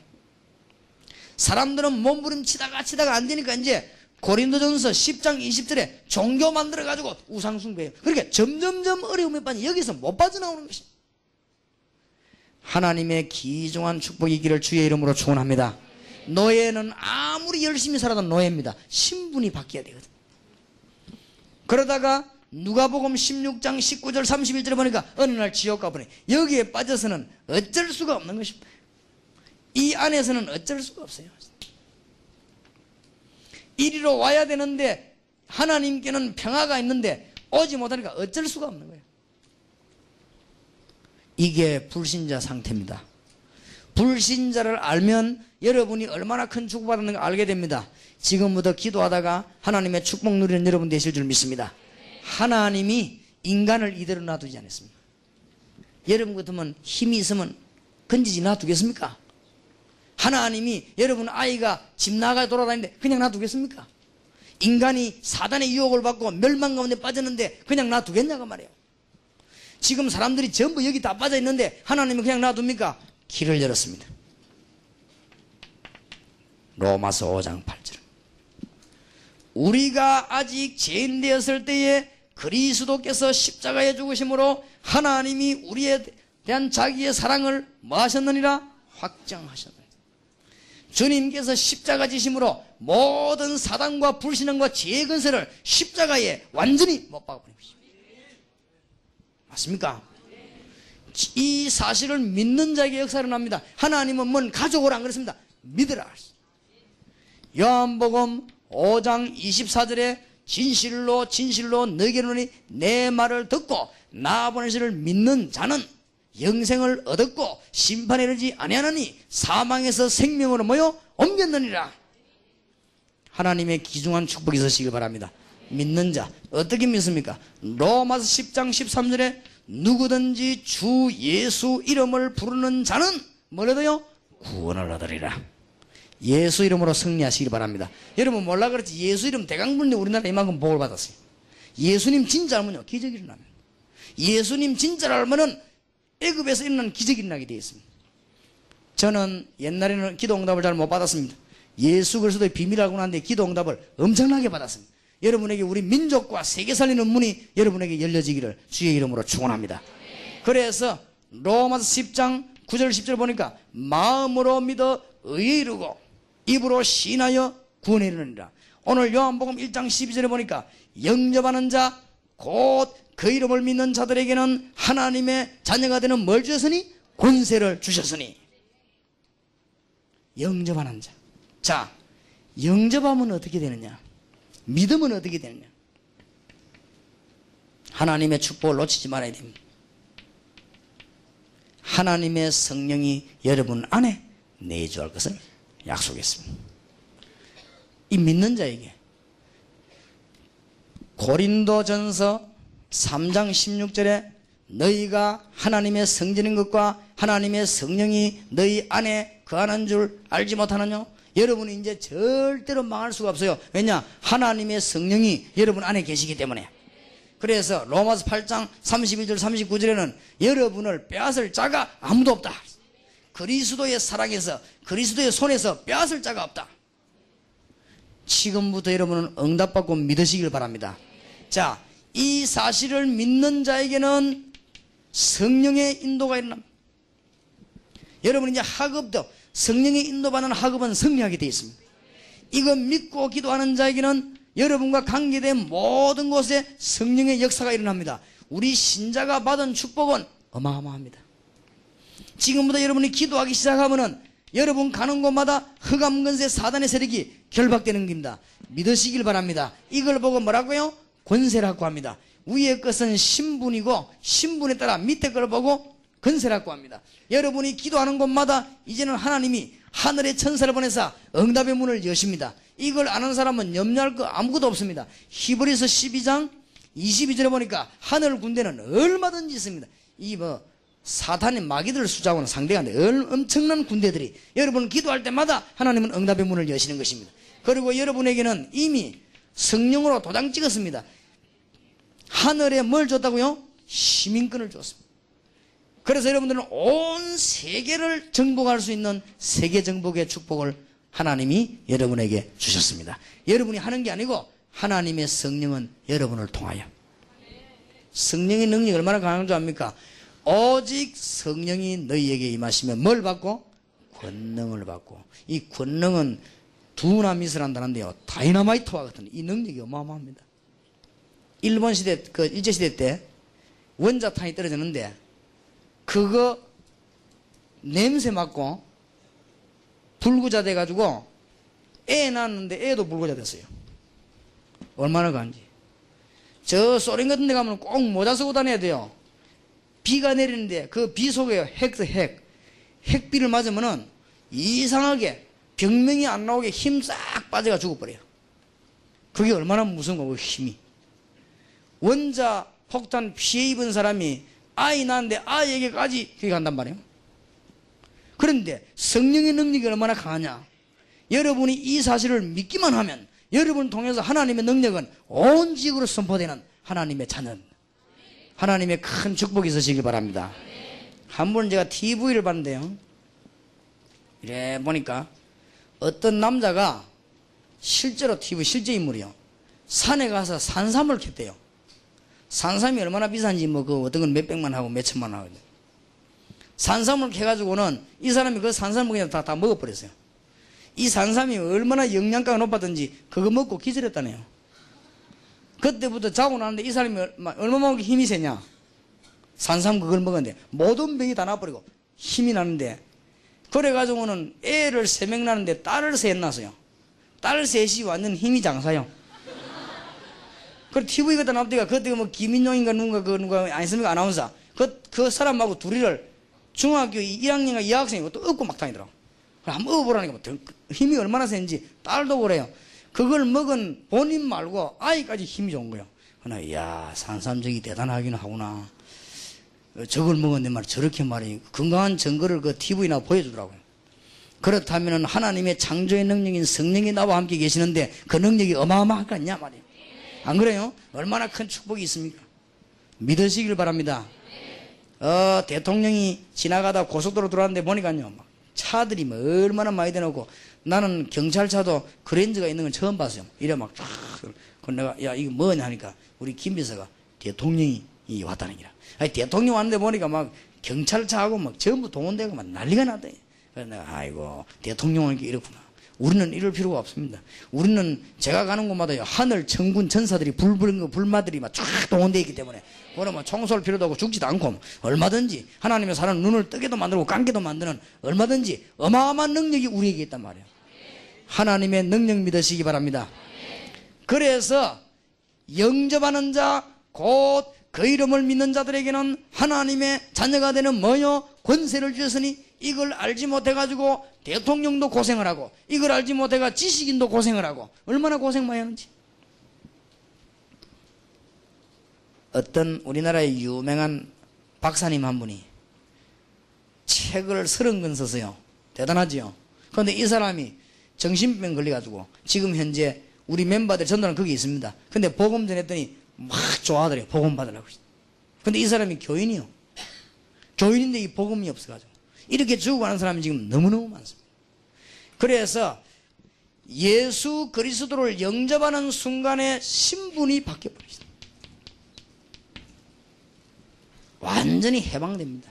사람들은 몸부림치다가 치다가 안 되니까 이제 고린도전서 10장 20절에 종교 만들어 가지고 우상 숭배해요. 그러니까 점점점 어려움에 빠져 여기서 못 빠져나오는 것입니다. 하나님의 기중한 축복이 기를 주의 이름으로 축원합니다. 노예는 아무리 열심히 살아도 노예입니다. 신분이 바뀌어야 되거든. 그러다가 누가복음 16장 19절 31절에 보니까 어느 날 지옥 가보니 여기에 빠져서는 어쩔 수가 없는 것입니다. 이 안에서는 어쩔 수가 없어요. 이리로 와야 되는데 하나님께는 평화가 있는데 오지 못하니까 어쩔 수가 없는 거예요. 이게 불신자 상태입니다. 불신자를 알면 여러분이 얼마나 큰 축복받았는가 알게 됩니다. 지금부터 기도하다가 하나님의 축복 누리는 여러분 되실 줄 믿습니다. 하나님이 인간을 이대로 놔두지 않았습니다. 여러분 같으면 힘이 있으면 건지지 놔두겠습니까? 하나님이 여러분 아이가 집 나가 돌아다니는데 그냥 놔두겠습니까? 인간이 사단의 유혹을 받고 멸망 가운데 빠졌는데 그냥 놔두겠냐고 말이에요. 지금 사람들이 전부 여기 다 빠져 있는데 하나님은 그냥 놔둡니까? 길을 열었습니다. 로마서 5장 8절. 우리가 아직 죄인 되었을 때에 그리스도께서 십자가에 죽으심으로 하나님이 우리에 대한 자기의 사랑을 뭐 하셨느니라? 확정하셨느니라. 주님께서 십자가 지심으로 모든 사단과 불신앙과 죄의 근세를 십자가에 완전히 못 박아버린 것입니다. 맞습니까? 이 사실을 믿는 자에게 역사를 일어납니다. 하나님은 뭔 가족을 안 그랬습니다. 믿으라. 요한복음 5장 24절에 진실로 진실로 이르노니 내 말을 듣고 나 보내시를 믿는 자는 영생을 얻었고 심판에 이르지 아니하나니 사망에서 생명으로 모여 옮겼느니라. 하나님의 귀중한 축복이 있으시길 바랍니다. 믿는 자 어떻게 믿습니까? 로마서 10장 13절에 누구든지 주 예수 이름을 부르는 자는 뭐래도요? 구원을 얻으리라. 예수 이름으로 승리하시길 바랍니다. 여러분 몰라 그렇지 예수 이름 대강 부르는데 우리나라 이만큼 복을 받았어요. 예수님 진짜 알면요 기적이 일어납니다. 예수님 진짜를 알면은 애굽에서 일어난 기적이 일어나게 되어 있습니다. 저는 옛날에는 기도 응답을 잘 못 받았습니다. 예수 그리스도의 비밀을 알고 난데 기도 응답을 엄청나게 받았습니다. 여러분에게 우리 민족과 세계 살리는 문이 여러분에게 열려지기를 주의 이름으로 축원합니다. 그래서 로마서 10장 9절 10절 보니까 마음으로 믿어 의에 이르고 입으로 신하여 구원에 이르느니라. 오늘 요한복음 1장 12절에 보니까 영접하는 자 곧 그 이름을 믿는 자들에게는 하나님의 자녀가 되는 뭘 주셨으니 권세를 주셨으니 영접하는 자. 자, 영접하면 어떻게 되느냐? 믿음은 어떻게 되느냐? 하나님의 축복을 놓치지 말아야 됩니다. 하나님의 성령이 여러분 안에 내주할 것을 약속했습니다. 이 믿는 자에게 고린도전서 3장 16절에 너희가 하나님의 성전인 것과 하나님의 성령이 너희 안에 거하는 줄 알지 못하느냐? 여러분이 이제 절대로 망할 수가 없어요. 왜냐? 하나님의 성령이 여러분 안에 계시기 때문에. 그래서 로마서 8장 31절 39절에는 여러분을 빼앗을 자가 아무도 없다. 그리스도의 사랑에서 그리스도의 손에서 빼앗을 자가 없다. 지금부터 여러분은 응답받고 믿으시길 바랍니다. 자, 이 사실을 믿는 자에게는 성령의 인도가 일어납니다. 여러분 이제 학업도 성령의 인도받는 학업은 승리하게 되어 있습니다. 이거 믿고 기도하는 자에게는 여러분과 관계된 모든 곳에 성령의 역사가 일어납니다. 우리 신자가 받은 축복은 어마어마합니다. 지금부터 여러분이 기도하기 시작하면은 여러분 가는 곳마다 흑암 근세 사단의 세력이 결박되는 겁니다. 믿으시길 바랍니다. 이걸 보고 뭐라고요? 권세라고 합니다. 위의 것은 신분이고 신분에 따라 밑에 걸 보고 건세라고 합니다. 여러분이 기도하는 곳마다 이제는 하나님이 하늘의 천사를 보내사 응답의 문을 여십니다. 이걸 아는 사람은 염려할 거 아무것도 없습니다. 히브리서 12장 22절에 보니까 하늘 군대는 얼마든지 있습니다. 이 뭐 사탄의 마귀들 수자고는 상대가 안 돼. 엄청난 군대들이 여러분 기도할 때마다 하나님은 응답의 문을 여시는 것입니다. 그리고 여러분에게는 이미 성령으로 도장 찍었습니다. 하늘에 뭘 줬다고요? 시민권을 줬습니다. 그래서 여러분들은 온 세계를 정복할 수 있는 세계 정복의 축복을 하나님이 여러분에게 주셨습니다. 여러분이 하는 게 아니고 하나님의 성령은 여러분을 통하여 성령의 능력이 얼마나 강한 줄 압니까? 오직 성령이 너희에게 임하시면 뭘 받고? 권능을 받고 이 권능은 두나미스를 한다는데요 다이너마이트와 같은 이 능력이 어마어마합니다 일본 시대 그 일제 시대 때 원자탄이 떨어졌는데 그거 냄새 맡고 불구자 돼가지고 애 낳았는데 애도 불구자 됐어요. 얼마나 간지. 저 소련 같은 데 가면 꼭 모자 쓰고 다녀야 돼요. 비가 내리는데 그 비 속에 핵, 핵. 핵비를 맞으면은 이상하게 병명이 안 나오게 힘 싹 빠져가 죽어버려요. 그게 얼마나 무서운 거고, 힘이. 원자 폭탄 피해 입은 사람이 아이 낳는데 아이에게까지 그게 간단 말이에요. 그런데 성령의 능력이 얼마나 강하냐? 여러분이 이 사실을 믿기만 하면 여러분을 통해서 하나님의 능력은 온 지역으로 선포되는 하나님의 자녀. 하나님의 큰 축복이 있으시길 바랍니다. 한 번 제가 TV를 봤는데요. 이래 보니까 어떤 남자가 실제로 TV 실제 인물이요. 산에 가서 산삼을 캤대요. 산삼이 얼마나 비싼지 뭐 그 어떤 건 몇백만 하고 몇천만 하거든요. 산삼을 캐가지고는 이 사람이 그 산삼을 그냥 다, 다 먹어버렸어요. 이 산삼이 얼마나 영양가가 높았든지 그거 먹고 기절했다네요. 그때부터 자고 나는데 이 사람이 얼마만큼 힘이 세냐. 산삼 그걸 먹었는데 모든 병이 다 나버리고 힘이 나는데 그래가지고는 애를 세 명 낳는데 딸을 셋 낳았어요. 딸 셋이 완전 힘이 장사요. 그 TV 갖다 납니까 그때 뭐 김인용인가 누군가 그 누가 아니습니까 아나운서 그, 그 사람하고 둘이를 중학교 1학년인가 2학생이 또 업고 막 다니더라고. 한번 업어보라니까 뭐 힘이 얼마나 센지 딸도 그래요. 그걸 먹은 본인 말고 아이까지 힘이 좋은 거예요. 그러나 야 산삼적이 대단하긴 하구나. 저걸 먹었는데 말 저렇게 말이 건강한 증거를 그 TV나 보여주더라고요. 그렇다면 하나님의 창조의 능력인 성령이 나와 함께 계시는데 그 능력이 어마어마하겠냐 말이에요. 안 그래요? 얼마나 큰 축복이 있습니까? 믿으시길 바랍니다. 어, 대통령이 지나가다 고속도로 들어왔는데 보니까요, 막 차들이 뭐 얼마나 많이 대놓고 나는 경찰차도 그랜저가 있는 건 처음 봤어요. 이래 막 쫙. 그 내가 야 이거 뭐냐 하니까 우리 김 비서가 대통령이 왔다는 기라. 아니 대통령 왔는데 보니까 막 경찰차하고 막 전부 동원되고 막 난리가 났대. 그래서 내가 아이고 대통령은 이렇구나. 우리는 이럴 필요가 없습니다. 우리는 제가 가는 곳마다요 하늘 천군 전사들이 불불 불마들이 막 쫙 동원되어 있기 때문에 그러면 총쏠 필요도 없고 죽지도 않고 얼마든지 하나님의 사람 눈을 뜨게도 만들고 감게도 만드는 얼마든지 어마어마한 능력이 우리에게 있단 말이에요. 하나님의 능력 믿으시기 바랍니다. 그래서 영접하는 자, 곧 그 이름을 믿는 자들에게는 하나님의 자녀가 되는 뭐요? 권세를 주셨으니 이걸 알지 못해가지고 대통령도 고생을 하고 이걸 알지 못해가 지식인도 고생을 하고 얼마나 고생 많이 하는지. 어떤 우리나라의 유명한 박사님 한 분이 책을 서른 권 썼어요. 대단하지요. 그런데 이 사람이 정신병 걸려가지고 지금 현재 우리 멤버들 전도는 거기 있습니다. 근데 복음 전했더니 막 좋아하더래요. 복음 받으려고. 근데 이 사람이 교인이요. 교인인데 이 복음이 없어가지고. 이렇게 죽어가는 사람이 지금 너무너무 많습니다. 그래서 예수 그리스도를 영접하는 순간에 신분이 바뀌어버립니다. 완전히 해방됩니다.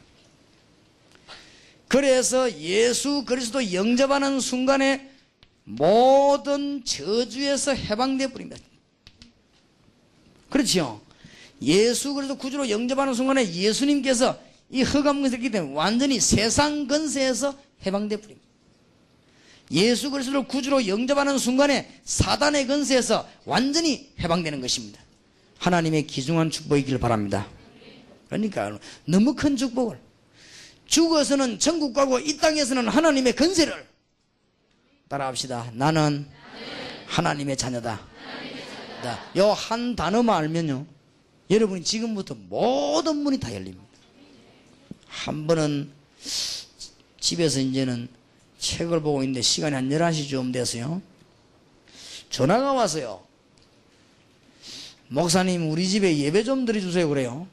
그래서 예수 그리스도 영접하는 순간에 모든 저주에서 해방되어 버립니다. 그렇죠? 예수 그리스도 구주로 영접하는 순간에 예수님께서 이 흑암을 했기 때문에 완전히 세상 근세에서 해방되어 버립니다. 예수 그리스도를 구주로 영접하는 순간에 사단의 근세에서 완전히 해방되는 것입니다. 하나님의 기중한 축복이길 바랍니다. 그러니까 너무 큰 축복을 죽어서는 천국 가고 이 땅에서는 하나님의 근세를 따라합시다. 나는 하나님의 자녀다. 요 한 단어만 알면요. 여러분이 지금부터 모든 문이 다 열립니다. 한 번은 집에서 이제는 책을 보고 있는데 시간이 한 11시쯤 됐어요. 전화가 왔어요. 목사님, 우리 집에 예배 좀 드려주세요. 그래요.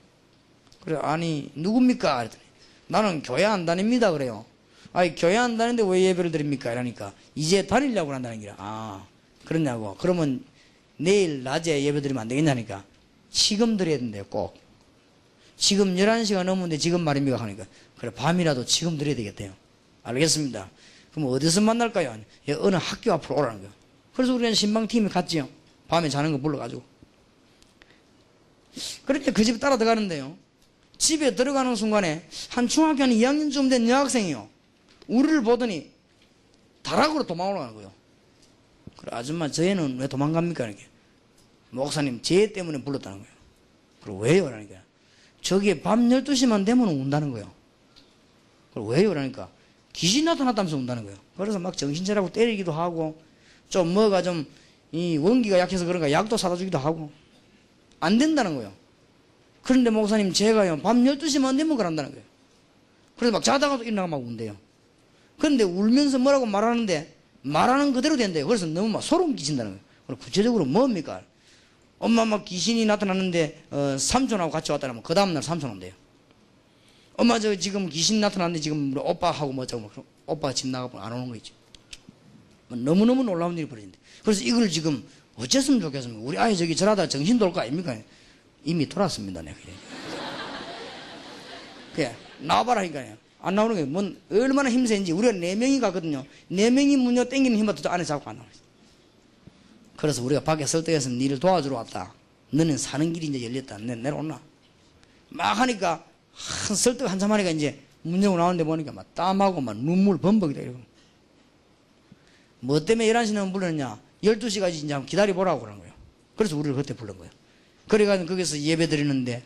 그래, 아니, 누굽니까? 그랬더니, 나는 교회 안 다닙니다. 그래요. 아니, 교회 안 다니는데 왜 예배를 드립니까? 이러니까, 이제 다니려고 한다는 게라. 아, 그렇냐고. 그러면 내일 낮에 예배 드리면 안 되겠냐니까. 지금 드려야 된대요, 꼭. 지금 11시가 넘었는데 지금 말입니까? 하니까. 그래, 밤이라도 지금 드려야 되겠대요. 알겠습니다. 그럼 어디서 만날까요? 어느 학교 앞으로 오라는 거예요. 그래서 우리는 신방팀이 갔지요. 밤에 자는 거 불러가지고. 그렇게 그 집에 따라 들어가는데요. 집에 들어가는 순간에 한 중학교 한 2학년쯤 된 여학생이요. 우리를 보더니 다락으로 도망오라는 거예요. 그래, 아줌마, 저애는 왜 도망갑니까? 이렇게. 목사님, 쟤 때문에 불렀다는 거예요. 그래, 왜요? 그러니까. 저기에 밤 12시만 되면 운다는 거예요. 그래, 왜요? 그러니까. 귀신 나타났다면서 운다는 거예요. 그래서 막 정신 차리고 때리기도 하고, 좀 뭐가 좀, 이 원기가 약해서 그런가 약도 사다 주기도 하고, 안 된다는 거예요. 그런데 목사님, 제가요, 밤 12시만 되면 그런다는 거예요. 그래서 막 자다가도 일어나고 막 운대요. 그런데 울면서 뭐라고 말하는데, 말하는 그대로 된대요. 그래서 너무 막 소름 끼친다는 거예요. 그럼 구체적으로 뭡니까? 엄마 막 귀신이 나타났는데 어, 삼촌하고 같이 왔다면 그 다음날 삼촌 온대요. 엄마 저 지금 귀신 나타났는데 지금 우리 오빠하고 뭐 저거 뭐 오빠 집 나가고 안 오는 거 있죠. 뭐 너무너무 놀라운 일이 벌어진대. 그래서 이걸 지금 어쨌으면 좋겠습니까? 우리 아이 저기 저러다 정신 돌 거 아닙니까? 이미 돌았습니다, 내가. 그래, 나와봐라니까요. 안 나오는 게, 뭔, 얼마나 힘센지. 우리가 네 명이 가거든요. 네 명이 문요 땡기는 힘만 도 안에 잡고 안 나와요. 그래서 우리가 밖에 설득해서 니를 도와주러 왔다. 너는 사는 길이 이제 열렸다. 내 내려오나. 막 하니까, 한 설득 한참 하니까 이제 문 열고 나오는데 보니까 막 땀하고 막 눈물 범벅이다. 이러고. 뭐 때문에 11시는 불렀냐? 12시까지 이제 한번 기다려보라고 그러는 거예요. 그래서 우리를 그때 부른 거예요. 그래가지고 거기서 예배 드리는데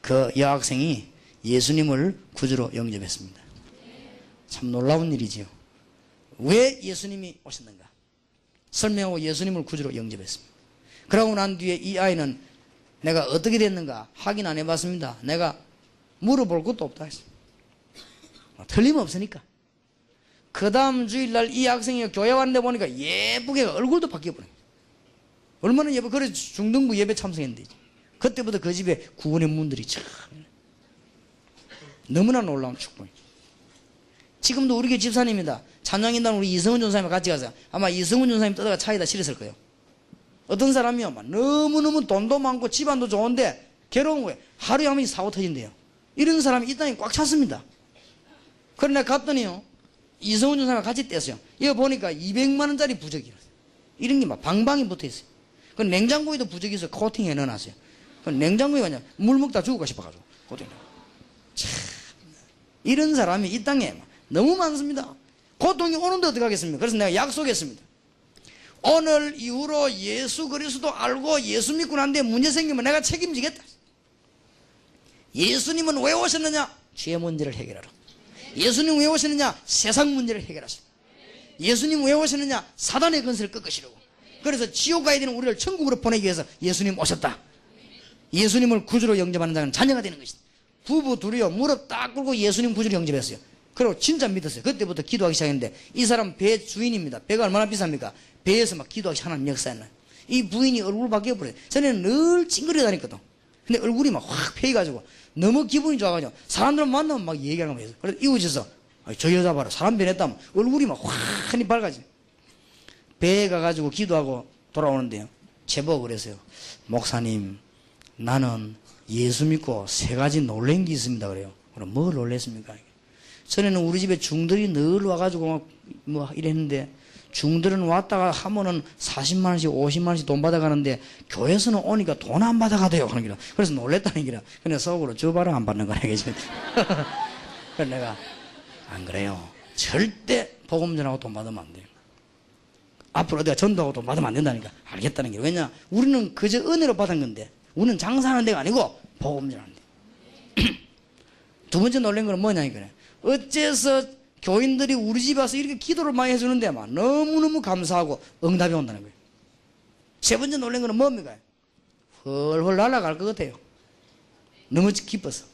그 여학생이 예수님을 구주로 영접했습니다. 참 놀라운 일이지요. 왜 예수님이 오셨는가? 설명하고 예수님을 구주로 영접했습니다. 그러고 난 뒤에 이 아이는 내가 어떻게 됐는가 확인 안 해봤습니다. 내가 물어볼 것도 없다 했습니다. 틀림없으니까. 그 다음 주일날 이 학생이 교회 왔는데 보니까 예쁘게 얼굴도 바뀌어버린 거예요. 얼마나 예뻐. 그래 중등부 예배 참석했는데. 그때부터 그 집에 구원의 문들이 참 너무나 놀라운 축복이죠. 지금도 우리 교 집사님이다. 찬양인단 우리 이성훈 전사님 같이 가서 아마 이성훈 전사님 떠다가 차에다 실었을 거예요. 어떤 사람이요. 막 너무너무 돈도 많고 집안도 좋은데 괴로운 거예요. 하루에 한 번씩 사고 터진대요. 이런 사람이 이 땅에 꽉 찼습니다. 그런데 갔더니요. 이성훈 전사가 같이 뗐어요. 이거 보니까 200만원짜리 부적이었어요. 이런 게 막 방방이 붙어 있어요. 그 냉장고에도 부적이 있어 코팅해 넣어놨어요. 그 냉장고에 그냥 물 먹다 죽을까 싶어가지고. 참. 이런 사람이 이 땅에 너무 많습니다. 고통이 오는데 어떡하겠습니까? 그래서 내가 약속했습니다. 오늘 이후로 예수 그리스도 알고 예수 믿고 난데 문제 생기면 내가 책임지겠다. 예수님은 왜 오셨느냐? 죄 문제를 해결하라. 예수님 왜 오셨느냐? 세상 문제를 해결하시라. 예수님 왜 오셨느냐? 사단의 건설을 꺾으시려고. 그래서 지옥 가야 되는 우리를 천국으로 보내기 위해서 예수님 오셨다. 예수님을 구주로 영접하는 자는 자녀가 되는 것이다. 부부 둘이요 무릎 딱 꿇고 예수님 구주로 영접했어요. 그리고 진짜 믿었어요. 그때부터 기도하기 시작했는데 이 사람 배 주인입니다. 배가 얼마나 비쌉니까? 배에서 막 기도하기 시작하는 역사였나. 이 부인이 얼굴 바뀌어버려요. 전에는 늘 찡그려 다녔거든. 근데 얼굴이 막 확 패여가지고 너무 기분이 좋아가지고 사람들 만나면 막 얘기하는 거예요. 그래서 이웃에서 저 여자 봐라 사람 변했다면 얼굴이 막 환히 밝아지. 배에 가가지고 기도하고 돌아오는데요. 제보가 그랬어요. 목사님 나는 예수 믿고 세 가지 놀란 게 있습니다. 그래요. 그럼 뭘 놀랬습니까? 전에는 우리 집에 중들이 늘 와가지고 뭐 이랬는데 중들은 왔다가 하면은 40만 원씩 50만 원씩 돈 받아가는데 교회에서는 오니까 돈 안 받아가대요. 그런 기라. 그래서 놀랬다는 기라. 그냥 속으로 저바라 안 받는 거네. (laughs) 그래서 내가 안 그래요. 절대 복음 전하고 돈 받으면 안 돼요. 앞으로 내가 전도하고 돈 받으면 안 된다니까. 알겠다는 게. 왜냐? 우리는 그저 은혜로 받은 건데 우리는 장사하는 데가 아니고 복음 전하는 데. (clears throat) 두 번째 놀란 거는 뭐냐 이거네. 어째서 교인들이 우리 집에 와서 이렇게 기도를 많이 해주는데 막 너무너무 감사하고 응답이 온다는 거예요. 세 번째 놀란 거는 뭡니까? 헐헐 날아갈 것 같아요. 너무 기뻐서.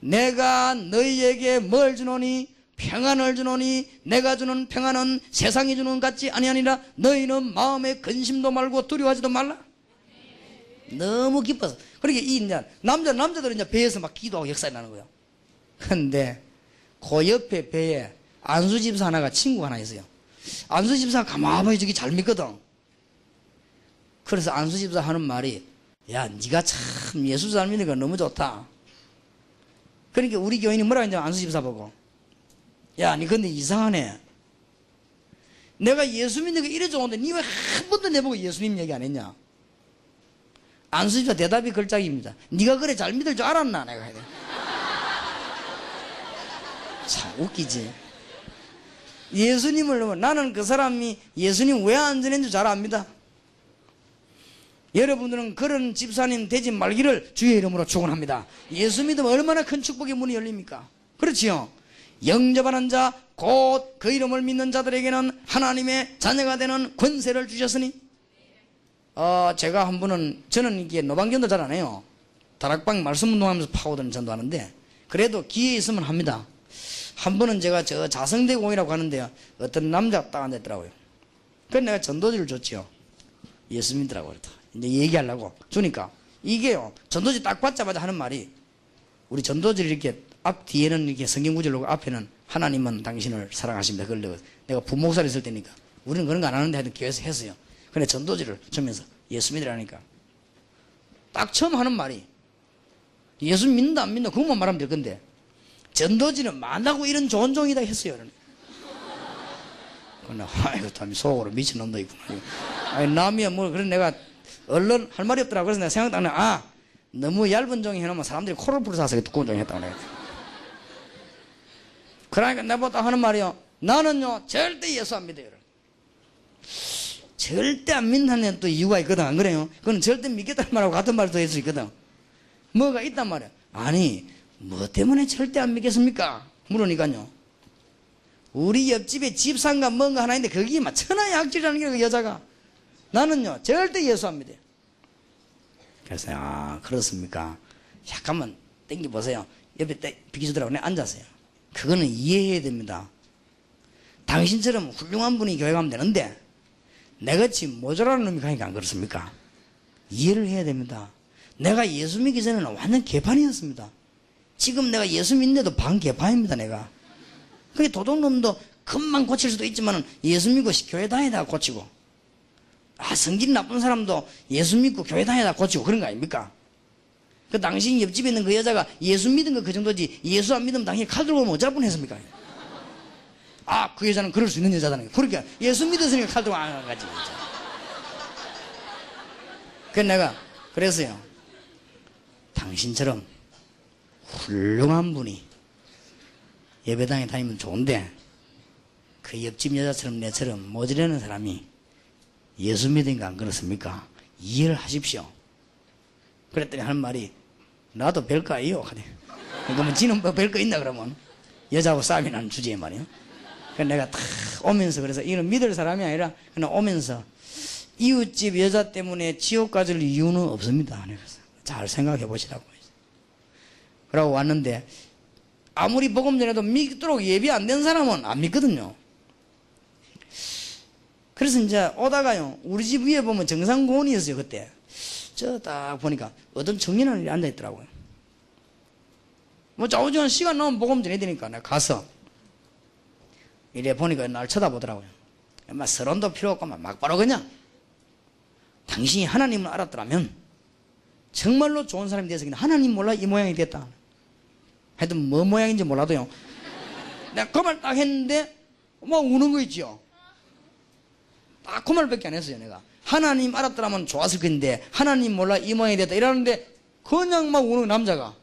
내가 너희에게 뭘 주노니 평안을 주노니 내가 주는 평안은 세상이 주는 같지 아니하니라 너희는 마음에 근심도 말고 두려워하지도 말라. 너무 기뻐서. 그러니까 이 이제 남자 남자들은 이제 배에서 막 기도하고 역사에 나는 거예요. 근데 그 옆에 배에 안수 집사 하나가 친구 하나 있어요. 안수 집사 가만히 저기 잘 믿거든. 그래서 안수 집사 하는 말이 야, 네가 참 예수 잘 믿는 거 너무 좋다. 그러니까 우리 교인이 뭐라 했냐 안수 집사 보고 야, 니 근데 이상하네. 내가 예수 믿는 거 이래 좋은데 니왜 한 번도 내보고 예수님 얘기 안 했냐? 안수 집사 대답이 걸작입니다. 네가 그래 잘 믿을 줄 알았나 내가 해야 돼. 참 웃기지. 예수님을 나는 그 사람이 예수님 왜 안 전했는지 잘 압니다. 여러분들은 그런 집사님 되지 말기를 주의 이름으로 축원합니다. 예수 믿으면 얼마나 큰 축복의 문이 열립니까? 그렇지요. 영접하는 자, 곧 그 이름을 믿는 자들에게는 하나님의 자녀가 되는 권세를 주셨으니, 어, 제가 한 번은, 저는 이게 노방전도 잘 안 해요. 다락방 말씀 운동하면서 파고드는 전도하는데, 그래도 기회 있으면 합니다. 한 번은 제가 저 자성대 공이라고 하는데요. 어떤 남자가 딱 앉아있더라고요. 그래서 내가 전도지를 줬죠. 예수 믿으라고 그랬다. 이제 얘기하려고 주니까 이게요. 전도지 딱 받자마자 하는 말이 우리 전도지를 이렇게 앞 뒤에는 이렇게 성경 구절로 앞에는 하나님은 당신을 사랑하십니다. 그걸 내가 부목사를 있을 때니까 우리는 그런 거 안 하는데 하여튼 교회에서 했어요. 근데 전도지를 주면서 예수 믿으라니까 딱 처음 하는 말이 예수 믿는다 안 믿는다 그것만 말하면 될 건데 전도지는 만나고 이런 좋은 종이다 했어요. 근데 (laughs) 아이고 참 속으로 미친놈도 있구나. 아니 남이야 뭐 그런 내가 얼른 할 말이 없더라고 그래서 내가 해. 아 너무 얇은 종이 해놓으면 사람들이 코를 불어서 두꺼운 종이 했다고 그래. 그러니까 내보다 하는 말이요. 나는요 절대 예수 안 믿어요. 절대 안 믿는 또 이유가 있거든 안 그래요? 그건 절대 믿겠다는 말하고 같은 말도 할수 있거든. 뭐가 있단 말이야. 아니 뭐 때문에 절대 안 믿겠습니까? 물으니까요. 우리 옆집에 집상가 뭔가 하나 있는데 거기에 막 천하의 악질이라는 게 그 여자가 나는요 절대 예수 안 믿어요. 그래서 아 그렇습니까? 잠깐만 땡겨 보세요. 옆에 비키주더라고 내 앉았어요. 그거는 이해해야 됩니다. 당신처럼 훌륭한 분이 교회 가면 되는데 내같이 모자라는 놈이 가니까 안 그렇습니까? 이해를 해야 됩니다. 내가 예수 믿기 전에는 완전 개판이었습니다. 지금 내가 예수 믿는데도 반 개판입니다, 내가. 그게 도둑놈도 금방 고칠 수도 있지만 예수 믿고 교회 다니다 고치고 아 성질 나쁜 사람도 예수 믿고 교회 다니다 고치고 그런 거 아닙니까? 그 당신 옆집에 있는 그 여자가 예수 믿은 거 그 정도지 예수 안 믿으면 당신이 칼 들고 오면 어쩔 뻔했습니까? 아 그 여자는 그럴 수 있는 여자다는 거 그러니까 예수 믿었으니까 칼 들고 안 가지 그 내가 그랬어요 당신처럼 훌륭한 분이 예배당에 다니면 좋은데 그 옆집 여자처럼 내처럼 모지르는 사람이 예수 믿으니까 안 그렇습니까? 이해를 하십시오. 그랬더니 하는 말이 나도 별거 아니요. 그러면 지는 뭐 별거 있나 그러면 여자하고 싸움이 나는 주제에 말이요. 그래서 내가 탁 오면서 그래서 이는 믿을 사람이 아니라 그냥 오면서 이웃집 여자 때문에 지옥 가질 이유는 없습니다. 그래서 잘 생각해 보시라고. 그 러고 왔는데 아무리 복음 전에도 믿도록 예비 안 된 사람은 안 믿거든요. 그래서 이제 오다가요, 우리 집 위에 보면 정상공원이었어요, 그때. 저 딱 보니까 어떤 청년이 앉아있더라고요. 뭐 좌우지간 시간 나오면 복음 전해야 되니까 내가 가서 이래 보니까 날 쳐다보더라고요. 막 서론도 필요 없고 막 막바로 그냥 당신이 하나님을 알았더라면 정말로 좋은 사람이 돼서 그냥 하나님 몰라 이 모양이 됐다. 하여튼 뭐 모양인지 몰라도요. 내가 그 말 딱 했는데 막 우는 거 있죠. 딱그 말밖에 안 했어요 내가. 하나님 알았더라면 좋았을 건데 하나님 몰라 이 모양이 됐다 이러는데 그냥 막 우는 남자가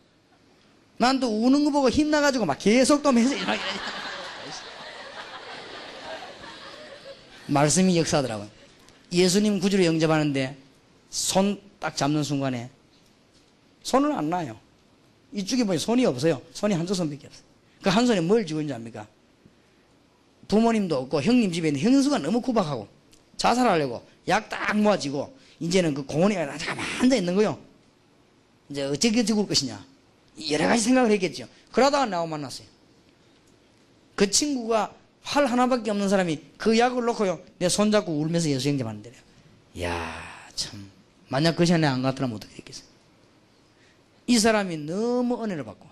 난 또 우는 거 보고 힘나가지고 막 계속 또 해서 이러고 말씀이 역사하더라고요. 예수님 구주로 영접하는데 손 딱 잡는 순간에 손을 안 놔요. 이쪽에 보니 손이 없어요. 손이 한두 손밖에 없어요. 그 한 손에 뭘 쥐고 있는지 압니까? 부모님도 없고 형님 집에 있는 형수가 너무 구박하고 자살하려고 약 딱 모아지고 이제는 그 공원에 가만 앉아 있는 거요. 이제 어떻게 죽을 것이냐. 여러 가지 생각을 했겠죠. 그러다가 나와 만났어요. 그 친구가 활 하나밖에 없는 사람이 그 약을 놓고요. 내 손잡고 울면서 예수 영접하는데. 야 참. 만약 그 시간에 안 갔더라면 어떻게 됐겠어요. 이 사람이 너무 은혜를 받고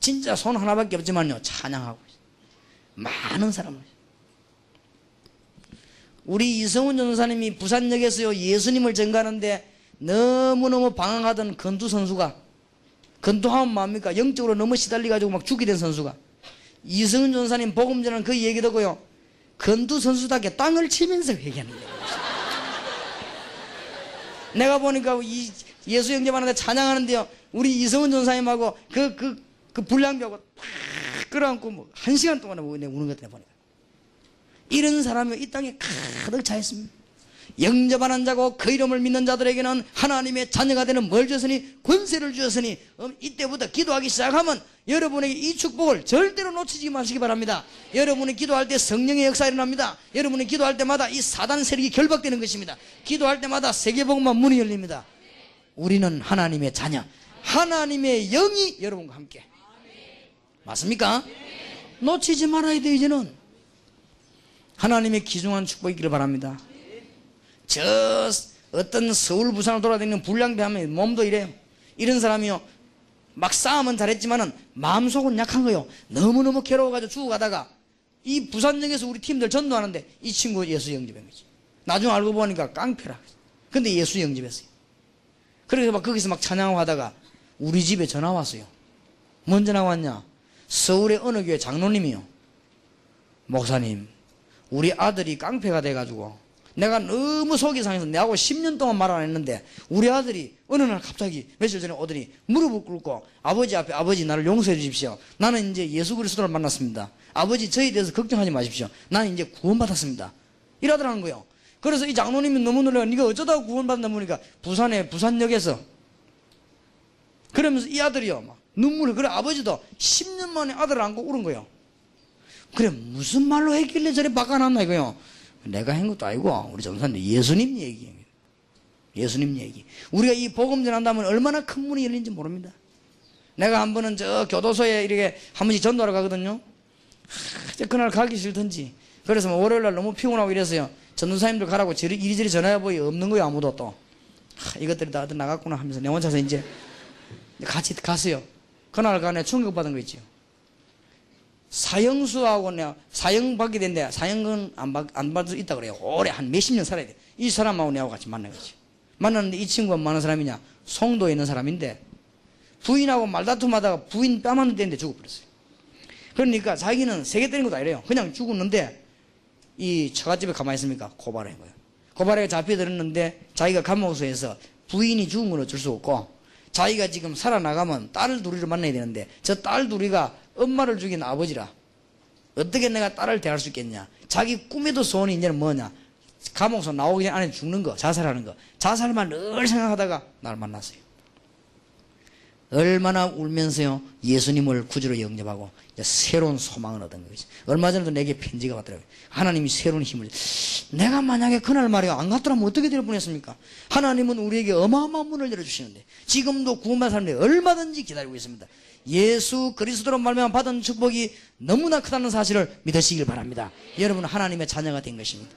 진짜 손 하나밖에 없지만요 찬양하고. 많은 사람을. 우리 이성훈 전사님이 부산역에서요 예수님을 전가하는데 너무너무 방황하던 건두 선수가 건두하면 뭡니까? 영적으로 너무 시달리 가지고 막 죽게 된 선수가. 이성훈 전사님 복음 전하는 그 얘기 듣고요. 건두 선수답게 땅을 치면서 회개하는 거예요. 내가 보니까 이 예수 영접하는데 찬양하는데요 우리 이성훈 전사님하고 그, 그, 그 불량배하고 탁 끌어안고 뭐 한 시간 동안에 뭐 우는 것 보니까. 이런 사람이 이 땅에 가득 차 있습니다. 영접하는 자고 그 이름을 믿는 자들에게는 하나님의 자녀가 되는 뭘 주셨으니 권세를 주셨으니 음, 이때부터 기도하기 시작하면 여러분에게 이 축복을 절대로 놓치지 마시기 바랍니다. 여러분이 기도할 때 성령의 역사 일어납니다. 여러분이 기도할 때마다 이 사단 세력이 결박되는 것입니다. 기도할 때마다 세계복음만 문이 열립니다. 우리는 하나님의 자녀. 하나님의 영이 여러분과 함께. 맞습니까? 놓치지 말아야 돼, 이제는. 하나님의 귀중한 축복이 있기를 바랍니다. 저 어떤 서울 부산을 돌아다니는 불량배 하면 몸도 이래요. 이런 사람이요. 막 싸움은 잘했지만 은 마음속은 약한 거요. 너무너무 괴로워가지고 죽어가다가 이 부산역에서 우리 팀들 전도하는데 이 친구 예수 영접한 거지. 나중에 알고 보니까 깡패라. 근데 예수 영접했어요. 그래서 막 거기서 막 찬양하고 하다가 우리 집에 전화 왔어요. 뭔 전화 왔냐? 서울의 어느 교회 장로님이요. 목사님, 우리 아들이 깡패가 돼가지고 내가 너무 속이 상해서 내하고 10년 동안 말 안 했는데 우리 아들이 어느 날 갑자기 며칠 전에 오더니 무릎을 꿇고 아버지 앞에 아버지 나를 용서해 주십시오. 나는 이제 예수 그리스도를 만났습니다. 아버지 저에 대해서 걱정하지 마십시오. 나는 이제 구원받았습니다. 이러더라는 거요. 그래서 이 장로님이 너무 놀라요. 네가 어쩌다가 구원받는다 보니까 부산에 부산역에서 그러면서 이 아들이요 막 눈물을 그래 아버지도 10년 만에 아들을 안고 울은 거요. 그래 무슨 말로 했길래 저리 바꿔놨나 이거요. 내가 한 것도 아니고 우리 전사님 예수님 얘기. 예수님 얘기. 우리가 이 복음 전한다면 얼마나 큰 문이 열린지 모릅니다. 내가 한 번은 저 교도소에 이렇게 한 번씩 전도하러 가거든요. 하, 그날 가기 싫던지. 그래서 뭐 월요일 날 너무 피곤하고 이래서요. 전도사님들 가라고 저리 이리저리 전화해보이 없는 거예요 아무도 또. 하, 이것들이 다들 나갔구나 하면서 내 혼자서 이제 같이 갔어요. 그날 간에 충격받은 거 있죠. 사형수하고 내가 사형 받게 된대. 사형은 안, 받, 안 받을 수 있다 그래요. 오래 한 몇십 년 살아야 돼. 이 사람하고 내하고 같이 만나겠지. 만났는데 이 친구가 뭐 하는 사람이냐? 송도에 있는 사람인데 부인하고 말다툼하다가 부인 뺨한대 때는데 죽어버렸어요. 그러니까 자기는 세게 때린 것도 아니래요. 그냥 죽었는데 이 처갓집에 가만히 있으니까 고발한 거예요. 고발에 잡혀들었는데 자기가 감옥소에서 부인이 죽은 건 어쩔 수 없고 자기가 지금 살아나가면 딸 둘이를 만나야 되는데 저 딸 둘이가 엄마를 죽인 아버지라 어떻게 내가 딸을 대할 수 있겠냐? 자기 꿈에도 소원이 이제는 뭐냐? 감옥에서 나오기 전에 죽는 거 자살하는 거. 자살만 늘 생각하다가 날 만났어요 얼마나 울면서요? 예수님을 구주로 영접하고 새로운 소망을 얻은 거죠 얼마 전에도 내게 편지가 왔더라고요. 하나님이 새로운 힘을. 내가 만약에 그날 말이야 안 갔더라면 어떻게 될 뻔했습니까? 하나님은 우리에게 어마어마한 문을 열어주시는데 지금도 구원받은 사람들이 얼마든지 기다리고 있습니다. 예수 그리스도로 말미암아 받은 축복이 너무나 크다는 사실을 믿으시길 바랍니다. 여러분 하나님의 자녀가 된 것입니다.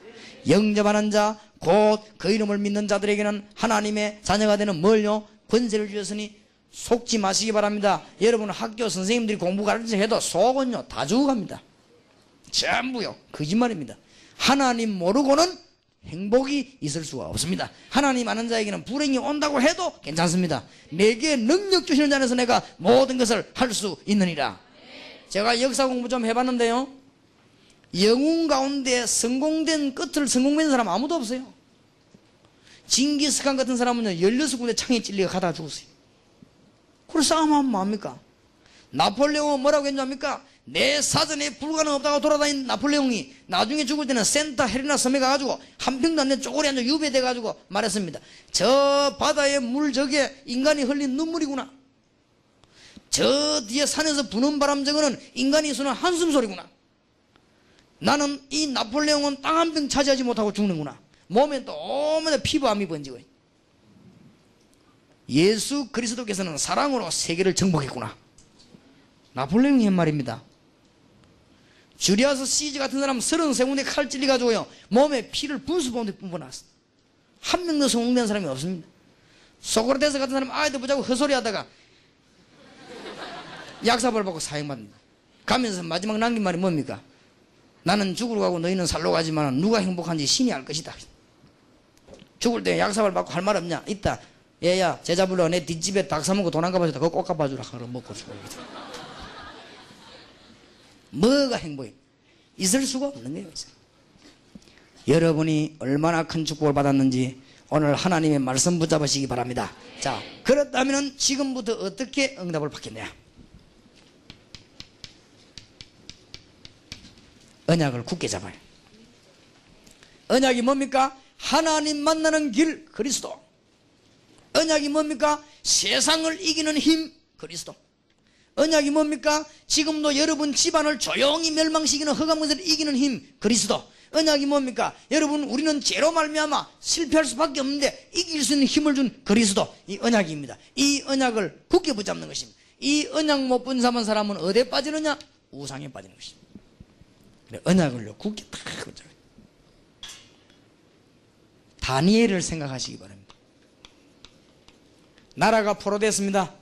영접하는 자, 곧 그 이름을 믿는 자들에게는 하나님의 자녀가 되는 뭘요? 권세를 주셨으니 속지 마시기 바랍니다. 여러분 학교 선생님들이 공부 가르쳐 해도 속은요 다 죽어갑니다. 전부요 거짓말입니다. 하나님 모르고는 행복이 있을 수가 없습니다. 하나님 아는 자에게는 불행이 온다고 해도 괜찮습니다. 내게 능력 주시는 자에서 내가 모든 것을 할 수 있느니라. 제가 역사 공부 좀 해봤는데요. 영웅 가운데 성공된 끝을 성공된 사람 아무도 없어요. 징기스칸 같은 사람은요, 16군데 창에 찔리가 가다 죽었어요. 그래서 싸움하면 뭐합니까? 나폴레옹은 뭐라고 했냐니까? 내 사전에 불가능 없다고 돌아다닌 나폴레옹이 나중에 죽을 때는 센타 헤리나 섬에 가가지고 한 평도 안 된 쪼그리 앉아 유배돼가지고 말했습니다. 저 바다의 물 저게 인간이 흘린 눈물이구나. 저 뒤에 산에서 부는 바람 저거는 인간이 쏘는 한숨 소리구나. 나는 이 나폴레옹은 땅 한 평 차지하지 못하고 죽는구나. 몸에 또 오면 피부암이 번지고. 예수 그리스도께서는 사랑으로 세계를 정복했구나. 나폴레옹이 한 말입니다. 주리아스 시즈 같은 사람 33군데 칼 찔려가지고요. 몸에 피를 분수본데 뿜어놨어. 한 명도 성공된 사람이 없습니다. 소크라테스 같은 사람 아이들 보자고 헛소리 하다가 약사벌 받고 사형받는다. 가면서 마지막 남긴 말이 뭡니까? 나는 죽으러 가고 너희는 살러 가지만 누가 행복한지 신이 알 것이다. 죽을 때 약사벌 받고 할 말 없냐? 있다. 얘야 제자 불러 내 뒷집에 닭 사먹고 돈 안 갚아줬다. 그거 꼭 갚아주라. 그럼 먹고 죽어. 뭐가 행복이 있을 수가 없는 거예요. 여러분이 얼마나 큰 축복을 받았는지 오늘 하나님의 말씀 붙잡으시기 바랍니다. 자, 그렇다면 지금부터 어떻게 응답을 받겠냐? 언약을 굳게 잡아요. 언약이 뭡니까? 하나님 만나는 길 그리스도. 언약이 뭡니까? 세상을 이기는 힘 그리스도. 언약이 뭡니까? 지금도 여러분 집안을 조용히 멸망시키는 허감문을 이기는 힘 그리스도. 언약이 뭡니까? 여러분 우리는 죄로 말미암아 실패할 수밖에 없는데 이길 수 있는 힘을 준 그리스도. 이 언약입니다. 이 언약을 굳게 붙잡는 것입니다. 이 언약 못 붙잡은 사람은 어디에 빠지느냐? 우상에 빠지는 것입니다. 언약을요 굳게 딱 붙잡아요. 다니엘을 생각하시기 바랍니다. 나라가 포로됐습니다.